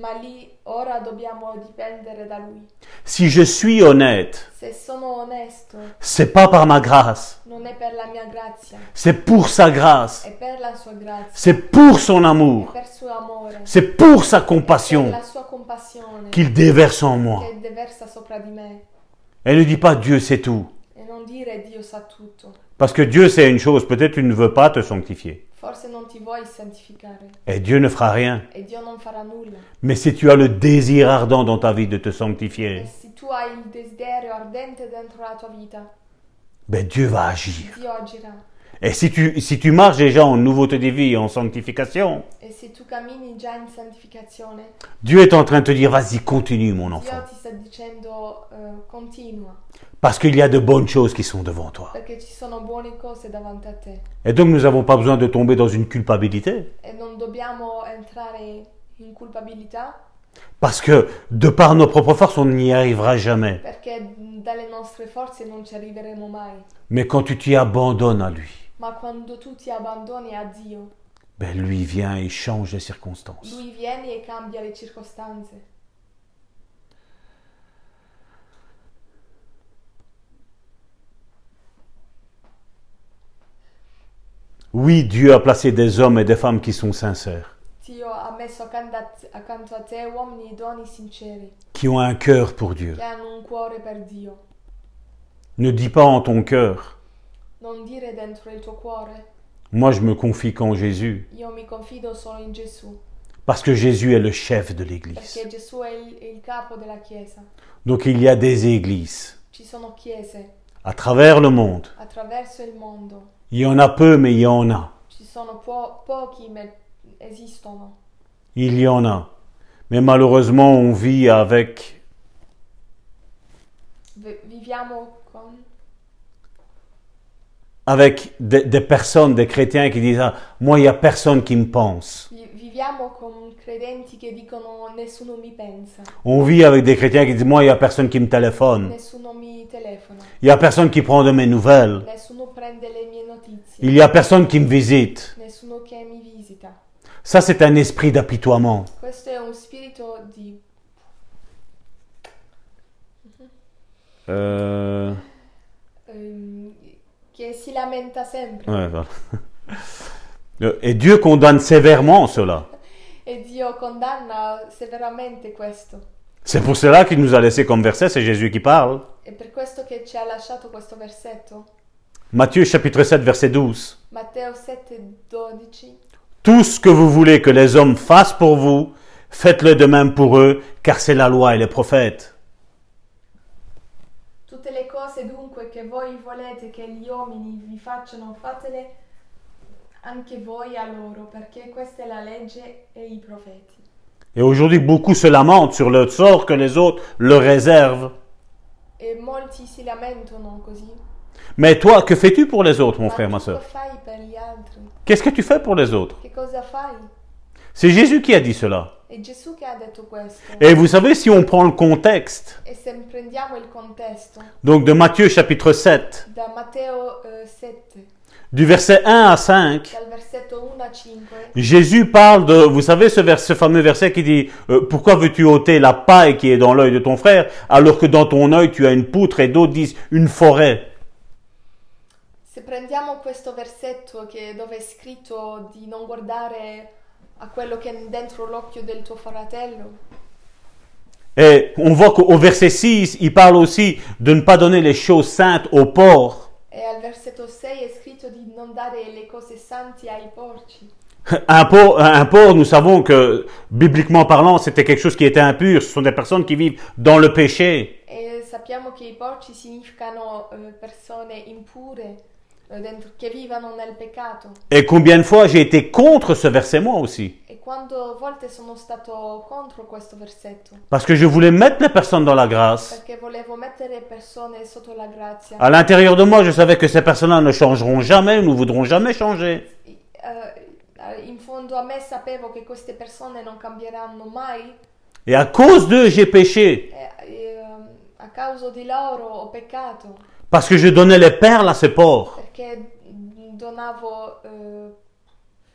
Ma lì ora dobbiamo dipendere da lui. Si je suis honnête, Se sono onesto, c'est pas par ma grâce, non è per la mia grazia, c'est pour sa grâce, è per la sua grazia, c'est pour son è amour, per suo amore, c'est pour sa per compassion la sua compassione qu'il déverse en moi. che deversa sopra di me. Elle ne dit pas Dieu c'est tout. E non dire Dio sa tutto. Parce que Dieu c'est une chose, peut-être tu ne veux pas te sanctifier. Forse non ti vuoi santificare Et Dieu ne fera rien. e Dio non farà nulla. Mais si tu as le désir ardent dans ta vie de te E sanctifier, se tu hai il desiderio ardente dentro la tua vita, ben Dieu va agir. Dio agirà. Et si tu, si tu marches déjà en nouveauté de vie, en sanctification, E se tu cammini già in santificazione, Dieu est en train de te dire, vas-y, continue mon enfant. Dio ti sta dicendo eh, continua, Parce qu'il y a de bonnes choses qui sont devant toi. perché ci sono buone cose davanti a te. Et donc nous n'avons pas besoin de tomber dans une culpabilité. E non dobbiamo entrare in culpabilità, Parce que de par nos propres forces, on n'y arrivera jamais. perché dalle nostre forze non ci arriveremo mai. Mais quand tu t'y abandonnes à lui, Ma quando tu ti abbandoni a Dio, ben lui vient et change les circonstances. Lui viene e cambia le circostanze. Oui, Dieu a placé des hommes et des femmes qui sont sincères, Dio ha messo accanto a, te- accanto a te uomini e sinceri, qui ont un cœur pour Dieu. che hanno un cuore per Dio. Ne dis pas en ton cœur, Non dire dentro il tuo cuore, Moi, je me confie qu'en Jésus, io mi confido solo in Gesù, parce que Jésus est le chef de l'Église. perché Gesù è il, è il capo della Chiesa. Donc il y a des églises Ci sono chiese à travers le monde. attraverso il mondo, Il y en a peu, mais il y en a. ci sono po- pochi ma esistono. Il y en a. Mais malheureusement, on vit avec Vi- viviamo con... avec des, des personnes, des chrétiens qui disent ah, moi, il n'y a personne qui me pense. On vit avec des chrétiens qui disent moi, il n'y a personne qui me téléphone. Il n'y a personne qui prend de mes nouvelles. Il n'y a personne qui me visite. Ça, c'est un esprit d'apitoiement. Euh, che si lamenta sempre ouais, voilà. Et Dieu condamne sévèrement cela. e Dio condanna severamente questo. C'est pour cela qu'il nous a laissé comme verset, c'est Jésus qui parle. È per questo che ci ha lasciato questo versetto. Matthieu chapitre 7, verset 12. Matteo 7, 12. Tout ce que vous voulez que les hommes fassent pour vous, faites-le de même pour eux, car c'est la loi et les prophètes. Tutte le cose dunque che voi volete che gli uomini vi facciano, fatele anche voi a loro, perché questa è la legge e i profeti. Et aujourd'hui, beaucoup se lamentent sur le sort que les autres leur réservent. E molti si lamentano così. Mais toi, que fais-tu pour les autres, mon Ma frère, ma soeur? Qu'est-ce que tu fais pour les autres? C'est Jésus qui a dit cela. È Gesù che ha detto questo. Et vous savez, si on prend le contexte, E se prendiamo il contesto. Donc de Matthieu chapitre 7, da Matteo eh, 7, du verset 1 à 5, dal versetto 1 a 5, Jésus parle de, vous savez, ce, vers- ce fameux verset qui dit, euh, pourquoi veux-tu ôter la paille qui est dans l'œil de ton frère, alors que dans ton œil tu as une poutre, et d'autres disent une forêt? se prendiamo questo versetto che, dove è scritto di non guardare a quello che è dentro l'occhio del tuo fratello, Et on voit qu'au verset 6, il parle aussi de ne pas donner les choses saintes aux porcs. e al versetto 6 è scritto di non dare le cose santi ai porci. Un porc, un porc, nous savons que, bibliquement parlant, c'était quelque chose qui était impur. Ce sont des personnes qui vivent dans le péché. E sappiamo che i porci significano eh, persone impure eh. Et combien de fois j'ai été contre ce verset moi aussi E Parce que je voulais mettre les personnes dans la grâce. À l'intérieur de moi, je savais que ces personnes-là ne changeront jamais, ne voudront jamais changer. Eh, Et à cause d'eux, j'ai péché. e, e, ho peccato Parce que je donnais les perles à ces porcs. Perché donavo eh,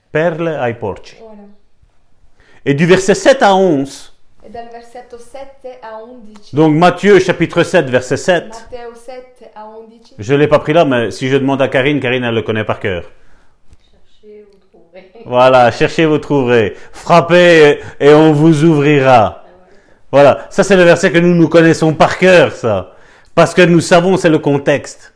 Perles ai porci. ora. Et du verset 7 à 11, E dal versetto 7 a 11, donc Matthieu chapitre 7, verset 7. Matteo 7 a 11, Je ne l'ai pas pris là, mais si je demande à Karine, Karine, elle le connaît par cœur. Cherchez, vous trouverez. Voilà, cherchez, vous trouverez. Frappez et on vous ouvrira. Voilà, ça c'est le verset que nous nous connaissons par cœur, ça. Parce que nous savons, c'est le contexte.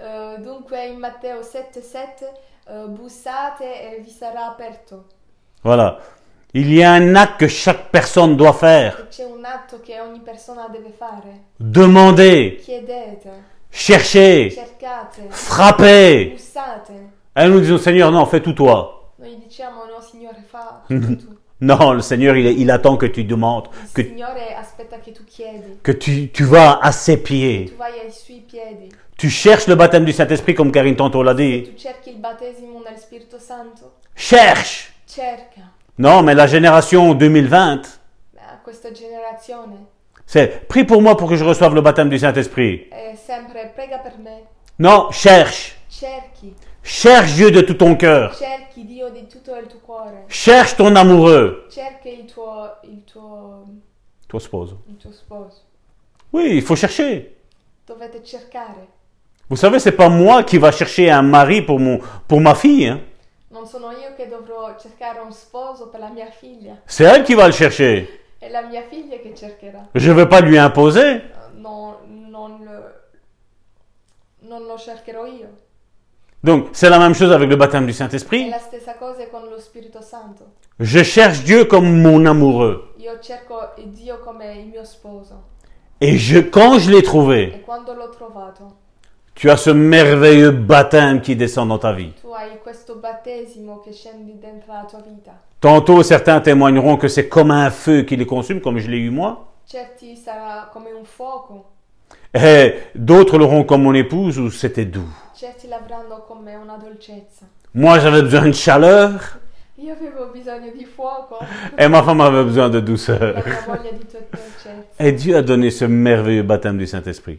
Eh, dunque in Matteo 7 7 eh, bussate e vi sarà aperto. Voilà. Il y a un acte que chaque personne doit faire. C'è un atto che ogni persona deve fare. Demander, Chiedete, cercate, frapper. bussate. Et nous disons, Seigneur, non, fais tout toi. Noi diciamo no Signore fa tutto tu. Non, le Seigneur, il, il attend que tu demandes, que, Signore tu chiedi, que tu, tu vas à ses pieds. tu Tu cherches le baptême du Saint-Esprit, comme Karine tantôt l'a dit. tu cerchi il battesimo nel Spirito Santo, Cherche. cerca Non, mais la génération 2020, a questa generazione c'est prie pour moi pour que je reçoive le baptême du Saint-Esprit. è sempre prega per me, Non, cherche. cerchi, Cherche Dieu de tout ton cœur. cerchi Dio di tutto il tuo cuore, Cherche ton amoureux. cerchi il tuo, il tuo, Toi, sposo. il tuo sposo. Oui, il faut chercher. Dovete cercare. Vous savez, c'est pas moi qui va chercher un mari pour, mon, pour ma fille. hein. Non sono io che dovrò cercare un sposo per la mia figlia, C'est elle qui va le chercher. è la mia figlia che cercherà. Je ne vais pas lui imposer. No, non, lo- non lo cercherò io. Donc, c'est la même chose avec le baptême du È Saint-Esprit. la stessa cosa con lo Spirito Santo. Je cherche Dieu comme mon amoureux. Io cerco Dio come il mio sposo Et je, quand je l'ai trouvé, e quando l'ho trovato, tu as ce merveilleux baptême qui descend dans ta vie. Tantôt, certains témoigneront que c'est comme un feu qui les consume, comme je l'ai eu moi. Certi sarà come un fuoco, Et d'autres l'auront comme mon épouse, où c'était doux. Moi, j'avais besoin de chaleur, et ma femme avait besoin de douceur. Et Dieu a donné ce merveilleux baptême du Saint-Esprit.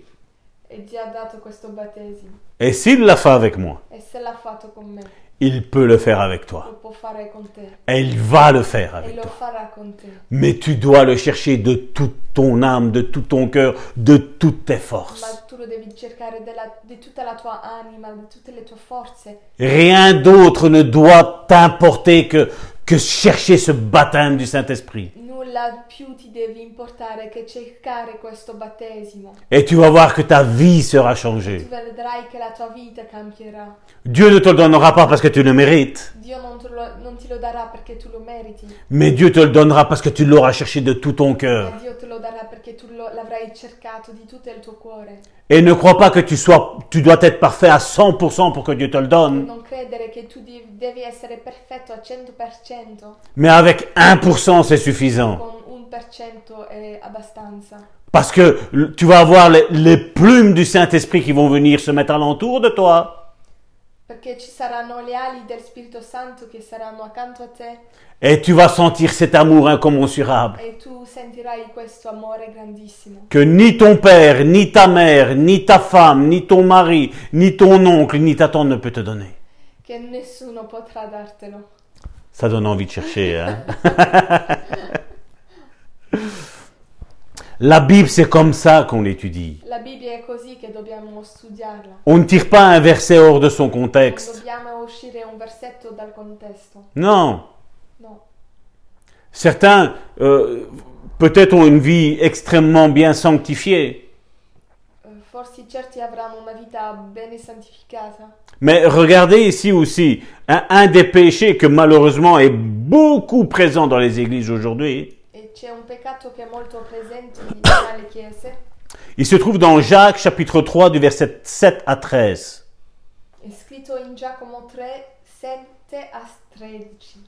E Dio ha dato questo battesimo. Et s'il l'a fait avec moi, E se l'ha fatto con me, il peut le faire avec toi. lo può fare con te. Et il va le faire E avec lo toi. farà con te. Mais tu dois le chercher de toute ton âme, de tout ton cœur, de toutes tes Ma forces. tu lo devi cercare della- di tutta la tua anima, di tutte le tue forze. Rien d'autre ne doit t'importer que, que chercher ce baptême du Saint-Esprit. Nulla più ti devi importare che cercare questo battesimo. Et tu vas voir que ta vie sera Tu changée. vedrai che la tua vita cambierà. Dieu ne te le donnera pas parce que tu le mérites, Non, te lo- non ti lo darà perché tu lo meriti, mais Dieu te le donnera parce que tu l'auras cherché de tout ton cœur. ma Dio te lo darà perché tu lo- l'avrai cercato di tutto il tuo cuore. Et ne crois pas que tu sois, tu dois être parfait à 100% pour que Dieu te le donne, Non credere che tu di- devi essere perfetto al 100%, mais avec 1% c'est suffisant. con un per cento è abbastanza. Parce que l- tu vas avoir les, les plumes du Saint-Esprit qui vont venir se mettre alentour de toi. Perché ci saranno le ali del Spirito Santo che saranno accanto a te Et tu vas sentir cet amour incommensurable e tu sentirai questo amore grandissimo. que ni ton père, ni ta mère, ni ta femme, ni ton mari, ni ton oncle, ni ta tante ne peut te donner. Che nessuno potrà dartelo. Ça donne envie de chercher. Hein? La Bible, c'est comme ça qu'on l'étudie. La Bibbia è così che dobbiamo studiarla. On ne tire pas un verset hors de son contexte. dobbiamo uscire un versetto dal contesto. Non. No. Certains, euh, peut-être, ont une vie extrêmement bien sanctifiée. Forse certi avranno una vita bene santificata, Mais regardez ici aussi, un, un des péchés que malheureusement est beaucoup présent dans les églises aujourd'hui, c'è un peccato che è molto presente nelle chiese? il se trouve dans Jacques chapitre 3 du verset 7 à 13. È scritto in Giacomo 3, 7 a 13.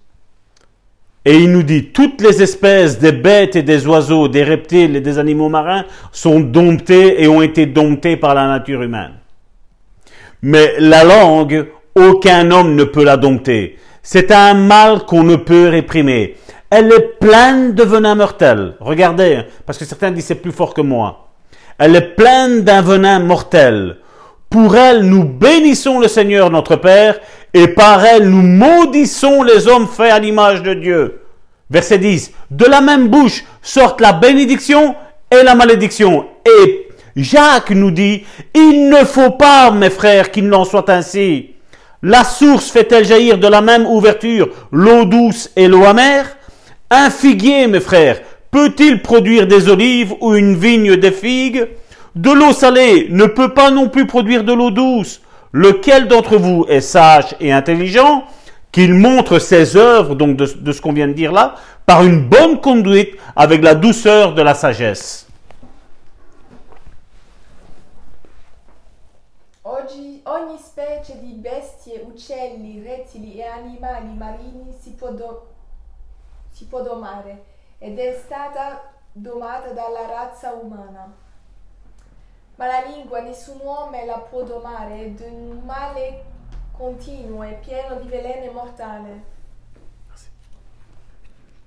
Et il nous dit, toutes les espèces des bêtes et des oiseaux, des reptiles et des animaux marins sont domptées et ont été domptées par la nature humaine. Mais la langue, aucun homme ne peut la dompter. C'est un mal qu'on ne peut réprimer. Elle est pleine de venin mortel. Regardez, parce que certains disent c'est plus fort que moi. Elle est pleine d'un venin mortel. Pour elle, nous bénissons le Seigneur notre Père, et par elle, nous maudissons les hommes faits à l'image de Dieu. Verset 10. De la même bouche sortent la bénédiction et la malédiction. Et Jacques nous dit, il ne faut pas, mes frères, qu'il n'en soit ainsi. La source fait-elle jaillir de la même ouverture l'eau douce et l'eau amère? Un figuier, mes frères, peut-il produire des olives ou une vigne des figues? De l'eau salée ne peut pas non plus produire de l'eau douce. Lequel d'entre vous est sage et intelligent qu'il montre ses œuvres, donc de, ce qu'on vient de dire là, par une bonne conduite avec la douceur de la sagesse? Si può domare ed è stata domata dalla razza umana. Ma la lingua nessun uomo la può domare ed è un male continuo e pieno di veleno mortale.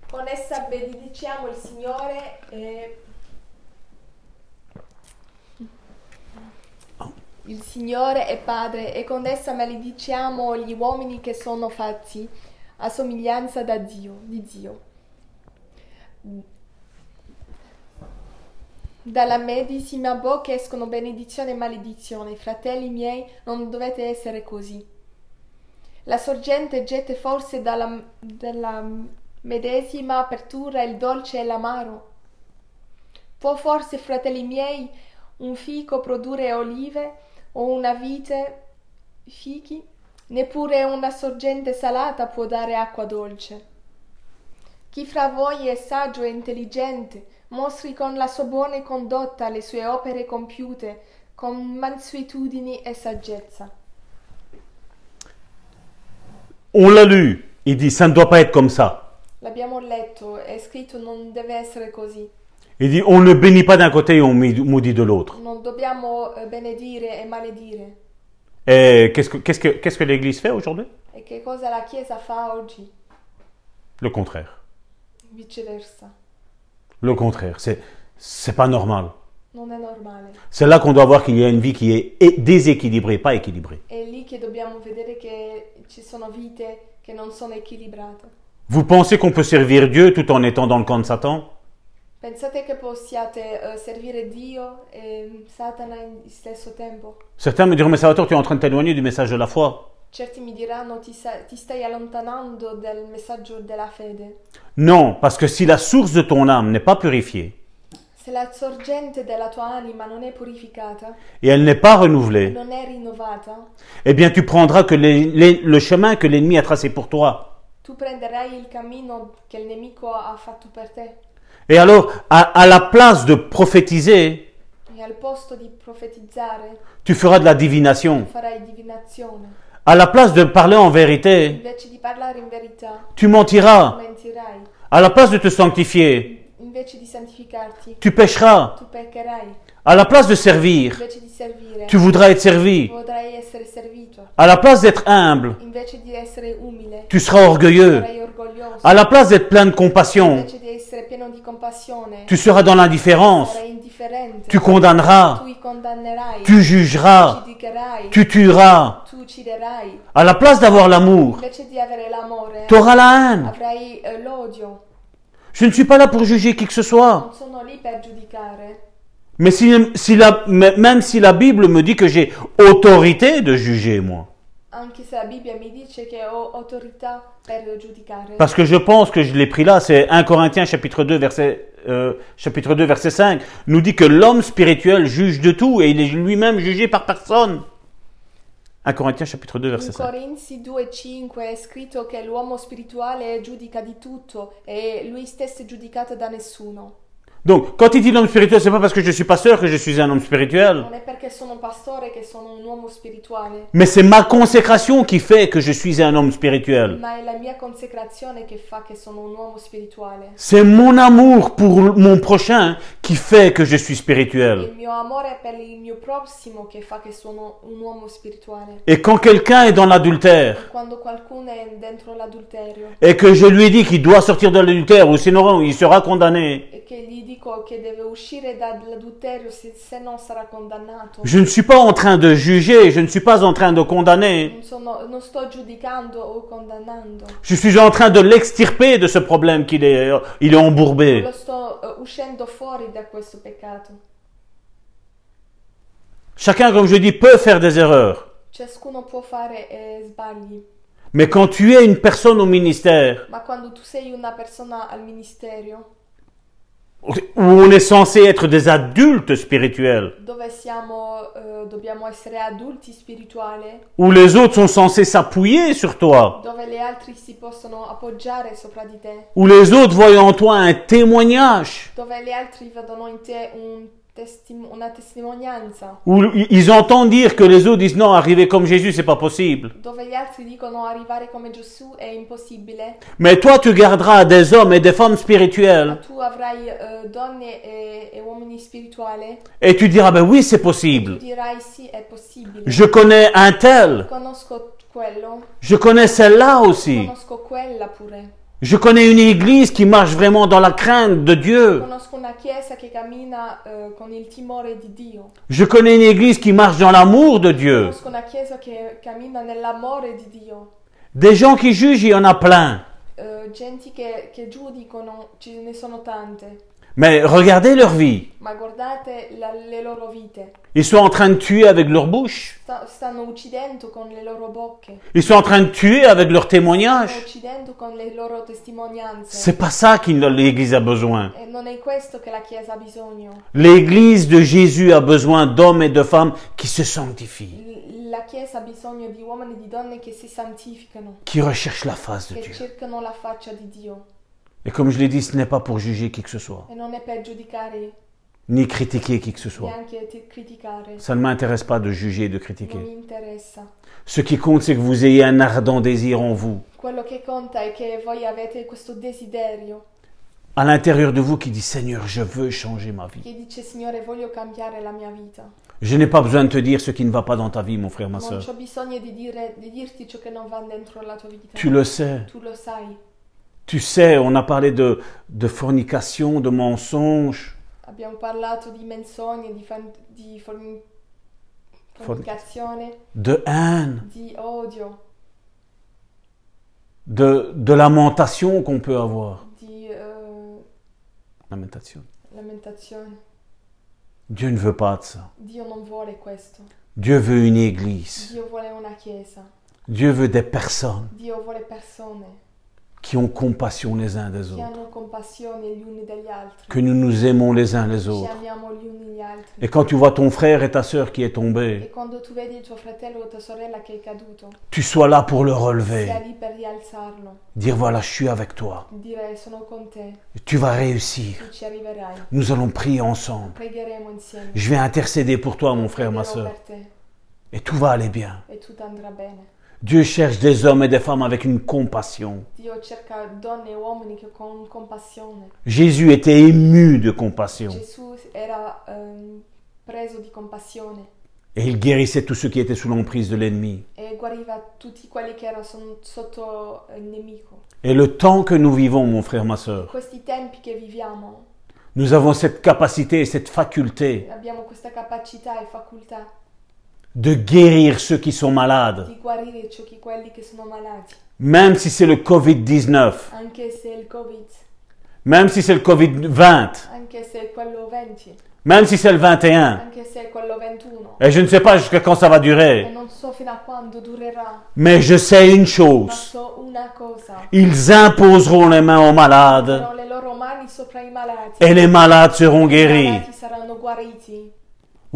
Con essa benediciamo il Signore e Il Signore è Padre e con essa malediciamo gli uomini che sono fatti a somiglianza da Dio, di Dio. Dalla medesima bocca escono benedizione e maledizione. Fratelli miei, non dovete essere così. La sorgente getta forse dalla, dalla medesima apertura il dolce e l'amaro. Può forse, fratelli miei, un fico produrre olive o una vite fichi? Neppure una sorgente salata può dare acqua dolce. Chi fra voi è saggio e intelligente, mostri con la sua buona condotta le sue opere compiute, con mansuetudini e saggezza. On l'a lu. Il dit, ça ne doit pas être comme ça. L'abbiamo letto, è scritto non deve essere così. Il dit, on ne bénit pas d'un côté et on maudit de l'autre. Non dobbiamo eh, benedire e maledire. Et qu'est-ce que, qu'est-ce que, qu'est-ce que l'Église fait aujourd'hui? E che cosa la Chiesa fa oggi? Le contraire. Viceversa. Le contraire. C'est, c'est pas normal. Non è normale. C'est là qu'on doit voir qu'il y a une vie qui est é- déséquilibrée, pas équilibrée. È lì che dobbiamo vedere che ci sono vite che non sono equilibrate. Vous pensez qu'on peut servir Dieu tout en étant dans le camp de Satan? Pensate che possiate eh, servire Dio e Satana in stesso tempo? Certains me diront, mais Salvatore, tu es en train de t'éloigner du message de la foi. Certi mi diranno ti, ti stai allontanando del messaggio della fede. Non, parce que si la source de ton âme n'est pas purifiée Se la sorgente della tua anima non è purificata, et elle n'est pas renouvelée, non è rinnovata, eh bien tu prendras que les- les- le chemin que l'ennemi a tracé pour toi. tu prenderai il cammino che il nemico ha fatto per te Et alors, à, à la place de prophétiser, e al posto di profetizzare tu feras de la divination. farai divinazione. À la place de parler en vérité, Invece di parlare in verità, tu mentiras. mentirai. À la place de te sanctifier, Invece di santificarti, tu pécheras. tu peccherai. À la place de servir, Invece di servire, tu voudras être servi. potrai essere servito. À la place d'être humble, Invece di essere umile, tu seras orgueilleux. sarai. À la place d'être plein de compassion, tu seras dans l'indifférence. Tu condamneras. Tu jugeras. Tu tueras. À la place d'avoir l'amour, tu auras la haine. eh. Je ne suis pas là pour juger qui que ce soit. Si, si la, mais- même si la Bible me dit que j'ai autorité de juger, moi. Anche se la Bibbia mi dice che ho autorità per giudicare. Parce que je pense que je l'ai pris là, c'est 1 Corinthiens chapitre 2 verset, euh, chapitre 2 verset 5, nous dit que l'homme spirituel juge de tout et il est lui-même jugé par personne. 1 Corinthiens chapitre 2 verset In 5. Corinzi 2,5 è scritto che l'uomo spirituale giudica di tutto e lui stesso è giudicato da nessuno. Donc, quand il dit l'homme spirituel, c'est pas parce que je suis pasteur que je suis un homme spirituel. Mais c'est ma consécration qui fait que je suis un homme spirituel. C'est mon amour pour mon prochain qui fait que je suis spirituel. Et quand quelqu'un est dans l'adultère et que je lui dis qu'il doit sortir de l'adultère ou sinon il sera condamné, je ne suis pas en train de juger, je ne suis pas en train de condamner. Je suis en train de l'extirper de ce problème qu'il est, il est embourbé. Eh. Chacun, comme je dis, peut faire des erreurs. Eh, Mais quand tu es une personne au ministère, où on est censé être des adultes spirituels, dove siamo, eh, dobbiamo essere adulti spirituali, où les autres sont censés s'appuyer sur toi, dove gli altri si possono appoggiare sopra di te, où les autres voient en toi un témoignage, dove gli altri vedono in te un testim- una testimonianza, où ils entendent dire que les autres disent non, arriver comme Jésus, c'est pas possible. dove gli altri dicono arrivare come Gesù è impossibile, Mais toi, tu garderas des hommes et des femmes tu avrai eh, donne e, e uomini spirituali, et tu diras, ben oui, c'est tu possible. dirai sì, è possibile. Je connais un tel, Conosco quello, je connais celle-là aussi. conosco quella pure. Je connais une église qui marche vraiment dans la crainte de Dieu. Je connais une église qui marche dans l'amour de Dieu. Des gens qui jugent, il y en a plein. Mais regardez leur vie. Ma guardate la- le loro vite. Ils sont en train de tuer avec leur bouche. Sta- stanno uccidendo con le loro bocche. Ils sont en train de tuer avec leur Stanno témoignage. uccidendo con le loro testimonianze. C'est pas ça que l'Église a besoin. E non è questo che la Chiesa ha bisogno. L'Église de Jésus a besoin d'hommes et de femmes qui se sanctifient. L- La Chiesa ha bisogno di uomini e di donne che si santificano, qui recherchent la face de che Dieu. cercano la faccia di Dio. Et comme je l'ai dit, ce n'est pas pour juger qui que ce soit, E non è per giudicare, ni critiquer qui que ce soit. neanche ti- criticare. Ça ne m'intéresse pas de juger et de Non critiquer. interessa. Ce qui compte, c'est que vous ayez un ardent désir en vous, Quello che conta è che voi avete questo desiderio à l'intérieur de vous, qui dit Seigneur, je veux changer ma vie. che dice Signore voglio cambiare la mia vita. Je n'ai pas besoin de te dire ce qui ne va pas dans ta vie, mon frère, ma Non soeur. ho bisogno di, dire, di dirti ciò che non va dentro la tua vita. Tu le sais. Tu lo sai. Tu sais, on a parlé de, de fornication, de mensonges. Abbiamo parlato di menzogne, di, fan- di forni- fornicazione, de haine, di odio, de, de lamentation qu'on peut avoir. di eh, Lamentation. Dieu ne veut pas de ça. Dio non vuole questo. Dieu veut une église. Dio vuole una chiesa. Dieu veut des personnes Dio vuole persone qui ont compassion les uns des autres. Que nous nous aimons les uns les autres. Et quand tu vois ton frère et ta sœur qui est tombé, tu sois là pour le relever. Dire voilà, je suis avec toi. Tu vas réussir. Nous allons prier ensemble. Je vais intercéder pour toi, mon frère, ma sœur. Et tout va aller bien. Dieu cherche des hommes et des femmes avec une compassion. E. Jésus était ému de compassion. Ehm, Et il guérissait tous ceux qui étaient sous l'emprise de l'ennemi. e. Et le temps que nous vivons, mon frère, ma viviamo nous avons cette capacité et cette faculté de guérir ceux qui sont malades. Même si c'est le Covid-19, anche se è il Covid, même si c'est le Covid-20, anche se è quello 20, même si c'est le 21. anche se è quello 21. Et je ne sais pas jusqu'à quand ça va E durer. durerà, Mais je sais une chose. Ils imposeront les mains aux malades et les malades seront guéris.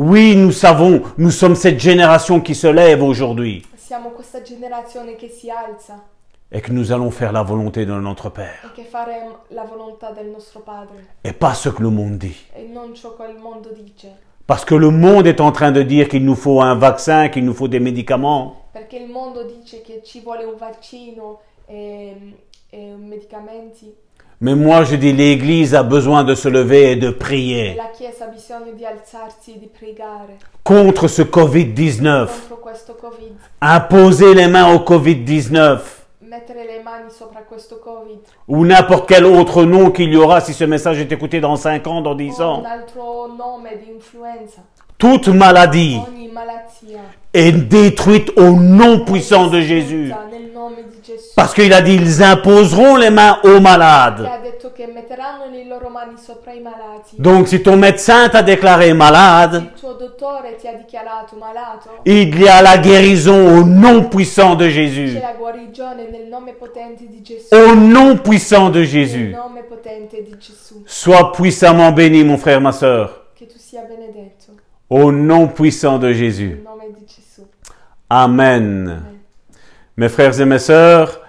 Oui, nous savons, nous sommes cette génération qui se lève aujourd'hui Siamo questa generazione che si alza et que nous allons faire la volonté de notre Père e che faremo la volontà del nostro Padre et pas ce que le monde dit. e non ciò che il mondo dice. Parce que le monde est en train de dire qu'il nous faut un vaccin, qu'il nous faut des médicaments. Perché il mondo dice che ci vuole un vaccino e, e medicamenti Mais moi, je dis, l'Église a besoin de se lever et de e prier la Chiesa ha bisogno di alzarsi e di pregare contre ce Covid-19. contro questo Covid. Imposer les mains au Covid-19 Mettere le mani sopra questo Covid ou n'importe quel autre nom qu'il y aura si ce message est écouté dans 5 ans, dans 10 o ans. un altro nome di influenza. Toute maladie Ogni malattia est détruite au nom puissant de Jésus. nel. Parce qu'il a dit, ils imposeront les mains aux malades. Donc si ton médecin t'a déclaré malade, Il y a la guérison au nom puissant de Jésus. Au nom puissant de Jésus. Sois puissamment béni, mon frère, ma benedetto. Au nom puissant de Jésus. Amen. Mes frères et mes sœurs,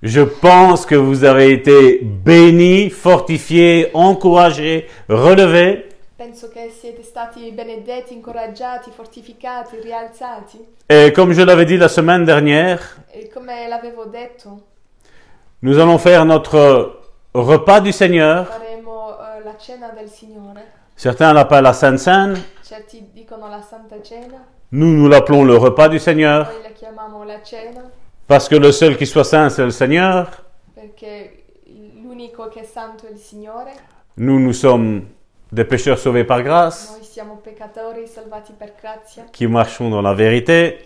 je pense que vous avez été bénis, fortifiés, encouragés, relevés. Penso che siete stati benedetti, incoraggiati, fortificati, rialzati. Et comme je l'avais dit la semaine dernière, E come l'avevo detto, nous allons faire notre repas du Seigneur. faremo eh, la cena del Signore. Certains l'appellent la Sainte Seine. Certi dicono la Santa Cena, Nous, nous l'appelons le repas du Seigneur. noi la chiamiamo la cena Parce que le seul qui soit saint, c'est le Seigneur. Nous, nous sommes des pécheurs sauvés par grâce, qui marchons dans la vérité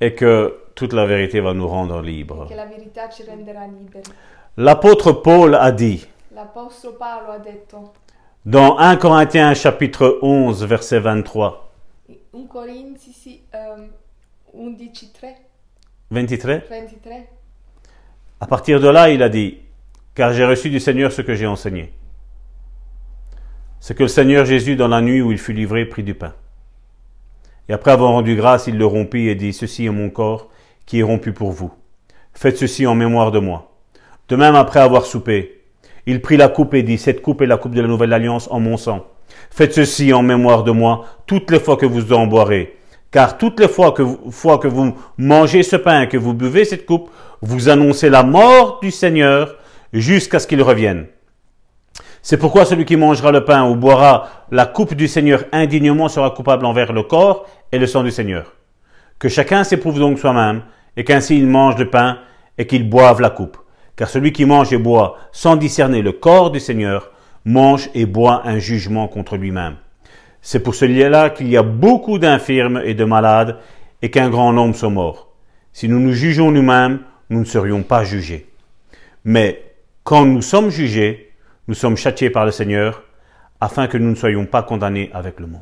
et que toute la vérité va nous rendre libres. L'apôtre Paul a dit dans 1 Corinthiens chapitre 11 verset 23, in 1 Corinzi sì, ehm, 11:3 23, 23 à partir de là, il a dit, car j'ai reçu du Seigneur ce que j'ai enseigné. C'est que le Seigneur Jésus, dans la nuit où il fut livré, prit du pain. Et après avoir rendu grâce, il le rompit et dit, Ceci est mon corps qui est rompu pour vous. Faites ceci en mémoire de moi. De même, après avoir soupé, il prit la coupe et dit, Cette coupe est la coupe de la nouvelle alliance en mon sang. Faites ceci en mémoire de moi toutes les fois que vous en boirez. Car toutes les fois que, vous, mangez ce pain et que vous buvez cette coupe, vous annoncez la mort du Seigneur jusqu'à ce qu'il revienne. C'est pourquoi celui qui mangera le pain ou boira la coupe du Seigneur indignement sera coupable envers le corps et le sang du Seigneur. Que chacun s'éprouve donc soi-même, et qu'ainsi il mange le pain et qu'il boive la coupe. Car celui qui mange et boit sans discerner le corps du Seigneur mange et boit un jugement contre lui-même. C'est pour celui-là qu'il y a beaucoup d'infirmes et de malades, et qu'un grand nombre sont morts. Si nous nous jugeons nous-mêmes, nous ne serions pas jugés. Mais quand nous sommes jugés, nous sommes châtiés par le Seigneur, afin que nous ne soyons pas condamnés avec le monde.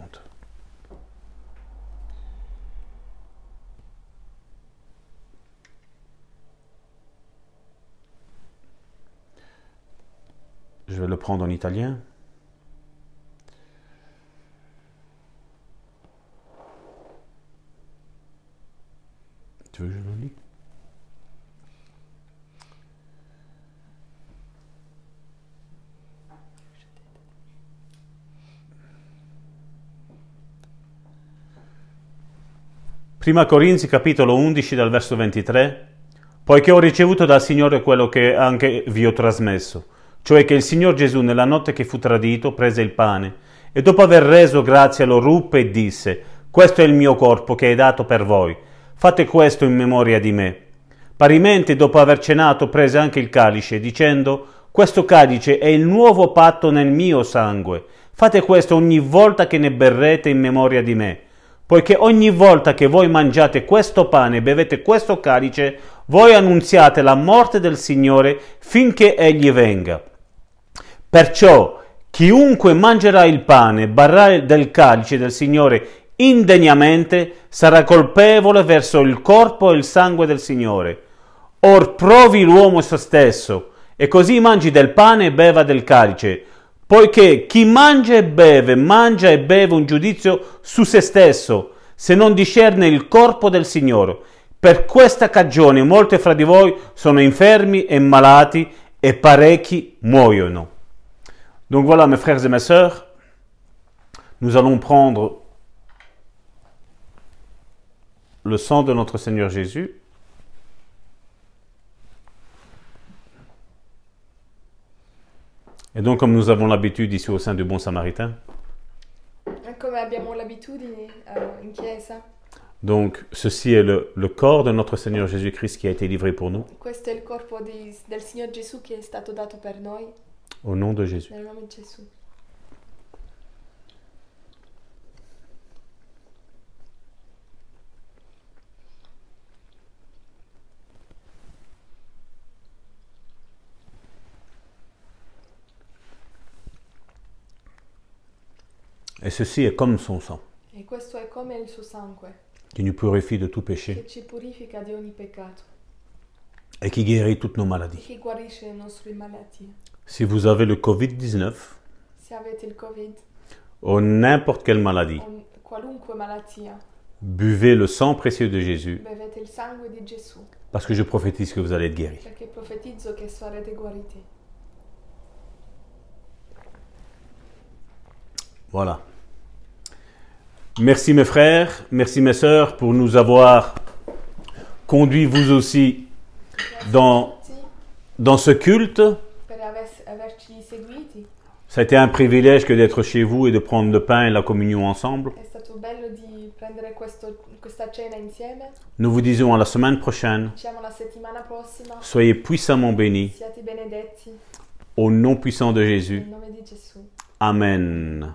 Je vais le prendre en italien. Lis Prima Corinzi capitolo 11 dal verso 23 Poiché ho ricevuto dal Signore quello che anche vi ho trasmesso, cioè che il Signor Gesù nella notte che fu tradito prese il pane e dopo aver reso grazia lo ruppe e disse Questo è il mio corpo che è dato per voi, fate questo in memoria di me. Parimenti dopo aver cenato prese anche il calice dicendo Questo calice è il nuovo patto nel mio sangue, fate questo ogni volta che ne berrete in memoria di me poiché ogni volta che voi mangiate questo pane e bevete questo calice, voi annunziate la morte del Signore finché egli venga. Perciò chiunque mangerà il pane barrà del calice del Signore indegnamente sarà colpevole verso il corpo e il sangue del Signore. Or provi l'uomo se stesso, e così mangi del pane e beva del calice, poiché chi mangia e beve, mangia e beve un giudizio su se stesso, se non discerne il corpo del Signore. Per questa cagione molti fra di voi sono infermi e malati e parecchi muoiono. Donc voilà, mes frères et mes sœurs, nous allons prendre le sang de notre Seigneur Jésus Et donc, comme nous avons l'habitude ici au sein du Bon Samaritain, Come abbiamo l'abitudine eh, in chiesa, donc ceci est le, le corps de notre Seigneur Jésus-Christ qui a été livré pour nous, questo è il corpo di- del Signor Gesù che è stato dato per noi, au nom de Jésus. nel nome di Gesù. Et ceci est comme son sang, E questo è come il suo sangue, qui nous purifie de tout péché che ci purifica di ogni peccato, et qui guérit toutes nos maladies. che guarisce le nostre malattie. Si vous avez le Covid-19 Se avete il Covid ou n'importe quelle maladie, o qualunque malattia, buvez le sang précieux de Jésus, bevete il sangue di Gesù, parce que je prophétise que vous allez être guéri. perché profetizzo che sarete guariti. Voilà. Merci mes frères, merci mes sœurs pour nous avoir conduits vous aussi dans, ce culte. Ça a été un privilège que d'être chez vous et de prendre le pain et la communion ensemble. Nous vous disons à la semaine prochaine, soyez puissamment bénis au nom puissant de Jésus. Amen.